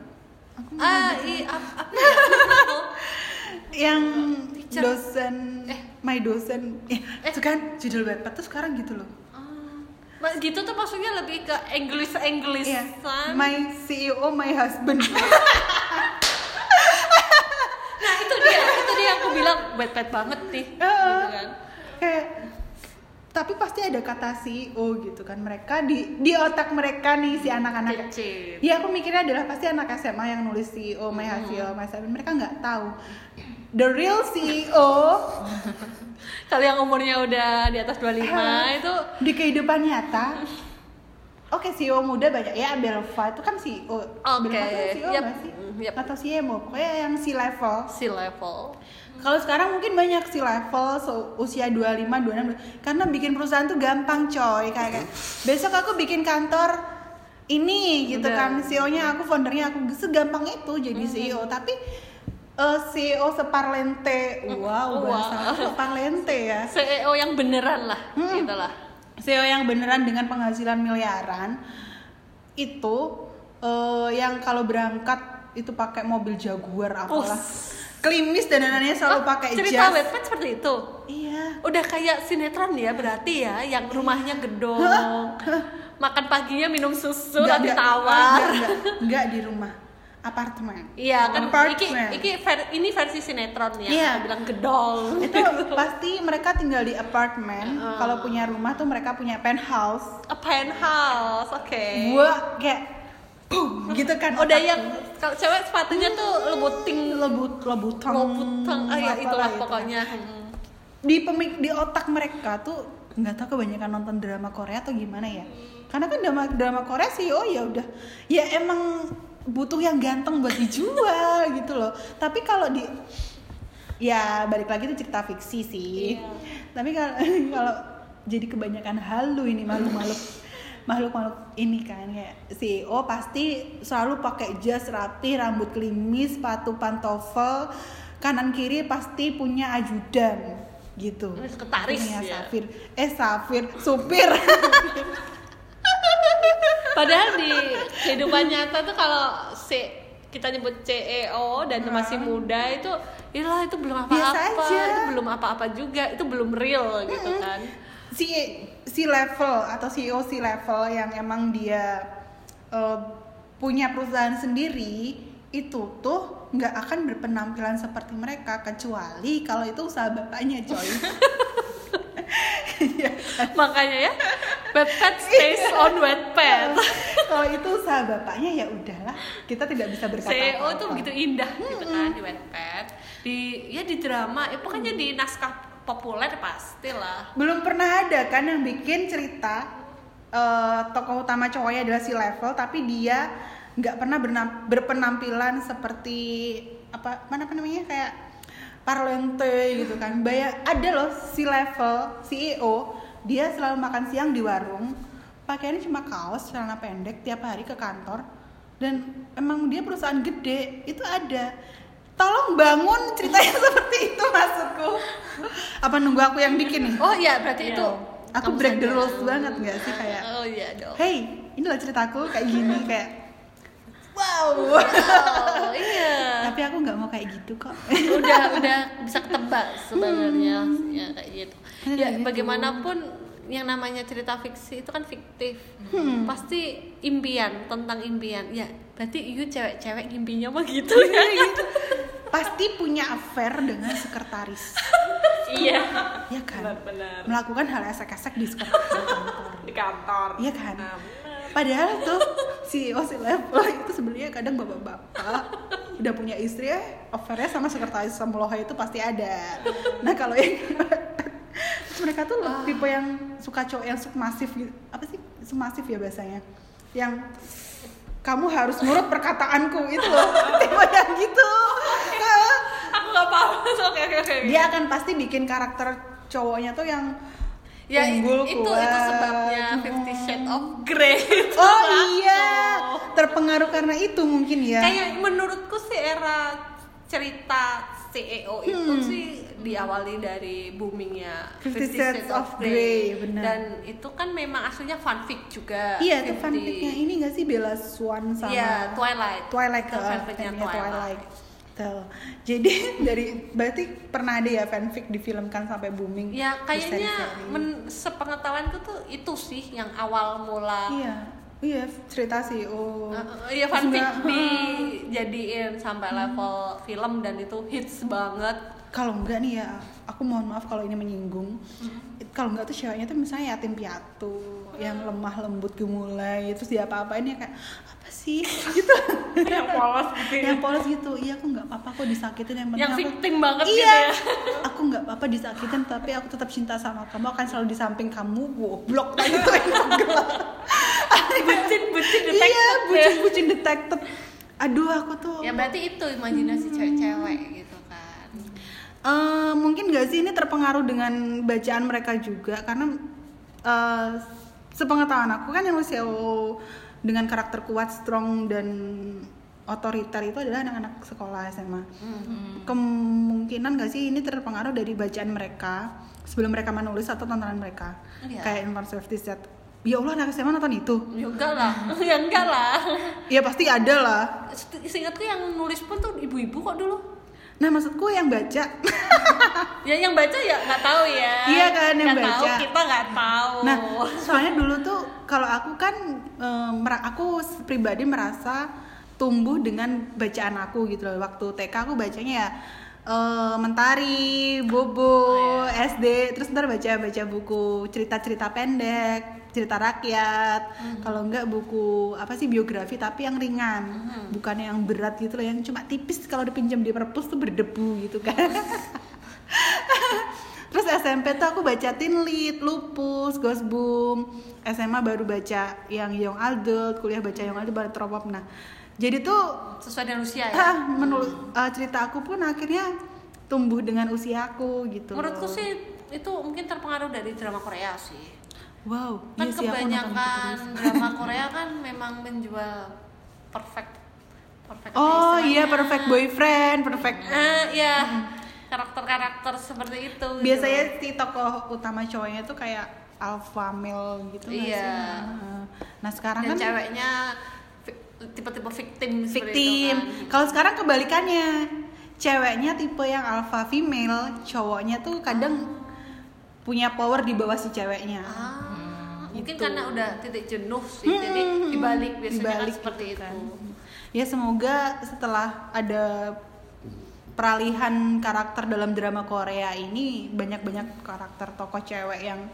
Speaker 2: aku
Speaker 1: ah
Speaker 2: baca.
Speaker 1: i, ap, apa ya Aku-
Speaker 2: yang
Speaker 1: Teacher.
Speaker 2: dosen
Speaker 1: Eh.
Speaker 2: my dosen eh,
Speaker 1: Eh.
Speaker 2: itu kan judul Wattpad tuh sekarang gitu loh
Speaker 1: gitu tuh maksudnya lebih ke English English
Speaker 2: Iya,
Speaker 1: kan
Speaker 2: my CEO my husband
Speaker 1: nah itu dia itu dia aku bilang bad banget nih
Speaker 2: Heeh.
Speaker 1: gitu kan
Speaker 2: kayak tapi pasti ada kata CEO gitu kan mereka di di otak mereka nih si anak-anak
Speaker 1: Kecil.
Speaker 2: ya aku mikirnya adalah pasti anak SMA yang nulis CEO my
Speaker 1: Hmm.
Speaker 2: CEO my Seven. mereka nggak tahu the real CEO
Speaker 1: kalau yang umurnya udah di atas 25 itu
Speaker 2: di kehidupan nyata Oke CEO muda banyak ya Belva itu kan CEO.
Speaker 1: Oke,
Speaker 2: Belva tuh CEO
Speaker 1: yep.
Speaker 2: sih?
Speaker 1: Mm, yep.
Speaker 2: Atau CMO, pokoknya yang si level.
Speaker 1: si level
Speaker 2: Kalau sekarang mungkin banyak si level so, usia 25, 26 karena bikin perusahaan tuh gampang coy kayak, kayak besok aku bikin kantor ini gitu
Speaker 1: Udah.
Speaker 2: kan CEO-nya aku foundernya aku segampang itu jadi CEO tapi eh, CEO separlente wow
Speaker 1: Wow.
Speaker 2: bahasa separlente ya.
Speaker 1: CEO yang beneran lah
Speaker 2: Hmm.
Speaker 1: gitu lah.
Speaker 2: CEO yang beneran dengan penghasilan miliaran itu eh, yang kalau berangkat itu pakai mobil Jaguar apalah.
Speaker 1: Us.
Speaker 2: klimis dan danannya selalu
Speaker 1: Oh,
Speaker 2: pakai
Speaker 1: cerita
Speaker 2: jas.
Speaker 1: webpad seperti itu?
Speaker 2: Iya.
Speaker 1: Udah kayak sinetron ya berarti ya yang rumahnya gedong. Makan paginya minum susu nanti
Speaker 2: nggak,
Speaker 1: tawar.
Speaker 2: Nggak, nggak, nggak di rumah apartemen
Speaker 1: iya kan iki,
Speaker 2: Apartemen.
Speaker 1: iki ver- ini versi sinetron ya
Speaker 2: Iya.
Speaker 1: bilang gedong
Speaker 2: itu pasti mereka tinggal di apartemen
Speaker 1: Uh.
Speaker 2: kalau punya rumah tuh mereka punya penthouse
Speaker 1: a penthouse oke
Speaker 2: gua kayak boom, gitu kan
Speaker 1: udah
Speaker 2: otakku.
Speaker 1: yang kalau cewek sepatunya tuh lebuting
Speaker 2: lebut lebutang
Speaker 1: lebutang ah ya itulah
Speaker 2: itu.
Speaker 1: pokoknya Hmm.
Speaker 2: di pemik di otak mereka tuh nggak tahu kebanyakan nonton drama Korea atau gimana ya karena kan drama drama Korea sih oh ya udah ya emang butuh yang ganteng buat dijual gitu loh. Tapi kalau di ya balik lagi itu cerita fiksi sih.
Speaker 1: Iya.
Speaker 2: tapi kalau kalau jadi kebanyakan halu ini makhluk-makhluk makhluk-makhluk ini kan kayak CEO pasti selalu pakai jas rapi rambut klimis sepatu pantofel kanan kiri pasti punya ajudan gitu.
Speaker 1: Sekretaris ya.
Speaker 2: Safir. Eh Safir supir
Speaker 1: Padahal di kehidupan nyata tuh kalau si kita nyebut CEO dan masih muda itu iyalah itu belum apa-apa, itu belum apa-apa juga, itu belum real gitu kan.
Speaker 2: si si level atau CEO si level yang emang dia eh, punya perusahaan sendiri itu tuh nggak akan berpenampilan seperti mereka kecuali kalau itu usaha bapaknya coy?
Speaker 1: Makanya ya, Wattpad stays on Wattpad.
Speaker 2: kalau itu usaha bapaknya ya udahlah kita tidak bisa berkata
Speaker 1: CEO
Speaker 2: apa-apa.
Speaker 1: tuh begitu indah gitu kan di Wattpad. Di ya di drama, ya pokoknya di naskah populer pastilah.
Speaker 2: belum pernah ada kan yang bikin cerita eh, tokoh utama cowoknya adalah si level tapi dia nggak pernah berpenampilan seperti apa mana apa namanya kayak parlente gitu kan. Bayar ada loh si level CEO dia selalu makan siang di warung pakaiannya cuma kaos celana pendek tiap hari ke kantor dan emang dia perusahaan gede itu ada. Tolong bangun ceritanya seperti itu maksudku. Apa nunggu aku yang bikin nih?
Speaker 1: Oh iya, berarti
Speaker 3: Iya.
Speaker 1: itu
Speaker 2: aku
Speaker 1: kamu
Speaker 2: break the rules banget nggak sih kayak
Speaker 1: Oh iya dong.
Speaker 2: hey inilah ceritaku kayak gini kayak wow.
Speaker 1: Oh iya.
Speaker 2: tapi aku nggak mau kayak gitu kok.
Speaker 1: Udah udah bisa ketebak sebenarnya. Ya kayak gitu.
Speaker 2: Kayak
Speaker 1: ya
Speaker 2: gitu.
Speaker 1: bagaimanapun yang namanya cerita fiksi itu kan fiktif.
Speaker 2: Hmm.
Speaker 1: pasti impian tentang impian. Ya berarti you cewek-cewek ngimpinya mah gitu ya
Speaker 2: pasti punya affair dengan sekretaris.
Speaker 3: Iya.
Speaker 2: Ya kan?
Speaker 3: Benar-benar
Speaker 2: melakukan hal esek-esek di sekretaris. Kantor
Speaker 3: di kantor.
Speaker 2: Iya kan?
Speaker 3: Nah,
Speaker 2: Padahal tuh si si level itu sebenarnya kadang bapak-bapak udah punya istri ya affairnya sama sekretaris Samoloha itu pasti ada. Nah kalau yang mereka tuh
Speaker 1: Ah.
Speaker 2: tipe yang suka cowok yang submasif gitu. Apa sih submasif ya bahasanya? Yang kamu harus nurut perkataanku itu loh tipe yang gitu.
Speaker 1: aku nggak paham oke oke oke
Speaker 2: Dia akan pasti bikin karakter cowoknya tuh yang
Speaker 1: ya
Speaker 2: unggul,
Speaker 1: itu itu
Speaker 2: kuat.
Speaker 1: sebabnya Fifty Shades of Grey itu
Speaker 2: Oh iya, terpengaruh karena itu mungkin ya.
Speaker 1: kayak menurutku sih era cerita CEO itu
Speaker 2: Hmm.
Speaker 1: sih diawali dari boomingnya
Speaker 2: Fifty Shades of Grey, benar.
Speaker 1: dan itu kan memang aslinya fanfic juga
Speaker 2: Iya,
Speaker 1: 50.
Speaker 2: fanficnya ini gak sih Bella Swan sama
Speaker 1: Iya, Twilight.
Speaker 2: Twilight
Speaker 1: Itu
Speaker 2: ke
Speaker 1: fanficnya
Speaker 2: fanficnya
Speaker 1: Twilight.
Speaker 2: Tuh. Jadi dari berarti pernah ada ya fanfic difilmkan sampai booming.
Speaker 1: Ya kayaknya men, sepengetahuanku tuh itu sih yang awal mula
Speaker 2: Iya. Iya, cerita sih. Oh.
Speaker 1: Uh, iya fanfic dijadiin sampai level film dan itu hits banget
Speaker 2: kalau enggak nih ya aku mohon maaf kalau ini menyinggung. Kalau enggak tuh ceweknya tuh misalnya yatim piatu yang lemah lembut gemulai terus dia apa apain ya kayak apa sih? Gitu.
Speaker 3: Yang polos gitu ya.
Speaker 2: Yang polos gitu. Iya aku nggak apa-apa kok disakitin yang penting
Speaker 1: yang
Speaker 2: aku
Speaker 1: victim banget
Speaker 2: iya.
Speaker 1: gitu ya.
Speaker 2: Aku nggak apa-apa disakitin tapi aku tetap cinta sama kamu akan selalu di samping kamu goblok. Kayak gitu
Speaker 1: bucin bucin
Speaker 2: iya
Speaker 1: detected. ya.
Speaker 2: bucin bucin detected. Aduh aku tuh
Speaker 1: ya berarti itu imajinasi cewek-cewek gitu
Speaker 2: Eh, mungkin gak sih ini terpengaruh dengan bacaan mereka juga karena eh, sepengetahuan aku kan yang usia dengan karakter kuat, strong dan otoriter itu adalah anak-anak sekolah SMA. Kemungkinan gak sih ini terpengaruh dari bacaan mereka sebelum mereka menulis atau tontonan mereka?
Speaker 1: Iya.
Speaker 2: Kayak Infant Safety Set. Ya Allah anak SMA nonton itu.
Speaker 1: ya enggak lah ya enggak lah
Speaker 2: Ya pasti ada lah.
Speaker 1: seingatku yang nulis pun tuh ibu-ibu kok dulu
Speaker 2: Nah maksudku yang baca.
Speaker 1: Ya yang baca ya nggak tahu ya.
Speaker 2: Iya kan, yang
Speaker 1: tahu,
Speaker 2: baca.
Speaker 1: kita nggak tahu.
Speaker 2: Nah, soalnya dulu tuh kalau aku kan eh, aku pribadi merasa tumbuh dengan bacaan aku gitu loh. Waktu TK aku bacanya ya eh, Mentari, Bobo, SD, terus ntar baca-baca buku cerita-cerita pendek, cerita rakyat. Kalau enggak buku apa sih biografi tapi yang ringan, bukan yang berat gitu loh, yang cuma tipis kalau dipinjam di perpus tuh berdebu gitu kan. Terus SMP tuh aku baca Teen Lead, Lupus, Ghost Boom. SMA baru baca yang Young Adult, kuliah baca Young Adult baru Tropop. Nah, jadi tuh
Speaker 1: sesuai dengan usia ya
Speaker 2: ah, menurut uh, cerita aku pun akhirnya tumbuh dengan usiaku gitu.
Speaker 1: menurutku sih itu mungkin terpengaruh dari drama Korea sih
Speaker 2: Wow,
Speaker 1: kan
Speaker 2: iya nonton itu
Speaker 1: kebanyakan drama Korea kan memang menjual perfect perfect
Speaker 2: Oh iya, perfect boyfriend, perfect.
Speaker 1: Ah, iya karakter-karakter seperti itu gitu.
Speaker 2: Biasanya si tokoh utama cowoknya tuh kayak alpha male gitu
Speaker 1: Iya.
Speaker 2: sih? Nah sekarang
Speaker 1: dan
Speaker 2: kan
Speaker 1: ceweknya tipe-tipe victim
Speaker 2: victim.
Speaker 1: kan.
Speaker 2: Kalau sekarang kebalikannya, ceweknya tipe yang alpha female, cowoknya tuh kadang punya power di bawah si ceweknya.
Speaker 1: Ah, mungkin
Speaker 2: Gitu.
Speaker 1: karena udah titik jenuh sih,
Speaker 2: Hmm,
Speaker 1: jadi dibalik biasanya
Speaker 2: dibalik
Speaker 1: kan seperti
Speaker 2: gitu kan.
Speaker 1: itu.
Speaker 2: Ya semoga setelah ada peralihan karakter dalam drama Korea ini banyak-banyak karakter tokoh cewek yang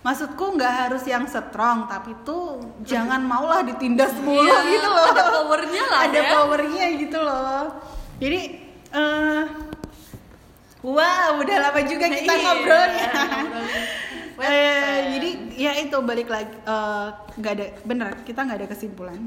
Speaker 2: maksudku nggak harus yang strong tapi tuh jangan maulah ditindas mulu
Speaker 1: Iya,
Speaker 2: gitu loh
Speaker 1: ada powernya lah
Speaker 2: ada
Speaker 1: ya.
Speaker 2: powernya gitu loh jadi eh wow udah lama juga kita
Speaker 1: Iya,
Speaker 2: ngobrolnya Eh, jadi ya itu balik lagi eh, nggak ada bener kita nggak ada kesimpulan.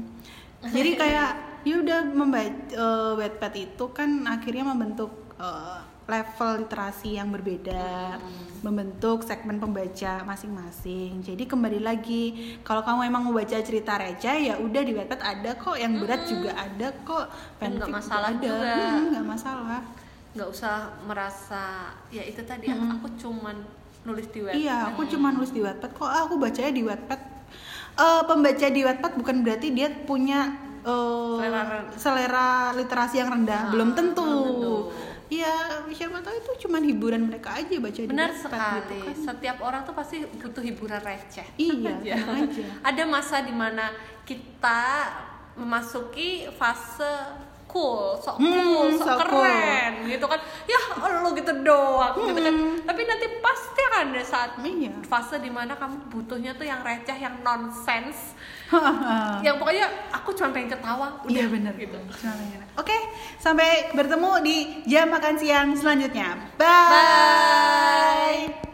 Speaker 2: Jadi kayak ya udah membaca wetpad itu kan akhirnya membentuk eh, level literasi yang berbeda membentuk segmen pembaca masing-masing. Jadi kembali lagi kalau kamu emang mau baca cerita receh ya udah di wetpad ada kok yang berat juga ada kok fanfic
Speaker 1: masalah
Speaker 2: ada.
Speaker 1: juga.
Speaker 2: Hmm, nggak masalah.
Speaker 1: Nggak usah merasa ya itu tadi aku cuman nulis di web
Speaker 2: Iya, aku cuma nulis di Wattpad kok. Ah, aku bacanya di Wattpad. Eh, pembaca di Wattpad bukan berarti dia punya eh,
Speaker 1: Selera
Speaker 2: selera literasi yang rendah.
Speaker 1: Ah,
Speaker 2: belum tentu.
Speaker 1: belum tentu.
Speaker 2: Iya, siapa tahu itu cuma hiburan mereka aja baca di
Speaker 1: benar
Speaker 2: Wattpad
Speaker 1: sekali
Speaker 2: gitu kan.
Speaker 1: setiap orang tuh pasti butuh hiburan receh
Speaker 2: Iya,
Speaker 1: Ya.
Speaker 2: tenang aja.
Speaker 1: ada masa di mana kita memasuki fase cool, sok
Speaker 2: Hmm,
Speaker 1: cool, sok,
Speaker 2: sok cool.
Speaker 1: keren gitu kan. Ya lo gitu doang gitu kan. Tapi nanti pasti akan ada saat
Speaker 2: Iya.
Speaker 1: fase di mana kamu butuhnya tuh yang receh, yang nonsense. yang pokoknya aku cuma pengen ketawa. Udah
Speaker 2: Iya benar
Speaker 1: gitu.
Speaker 2: Cuma pengen- Oke, sampai bertemu di jam makan siang selanjutnya. Bye.
Speaker 1: Bye.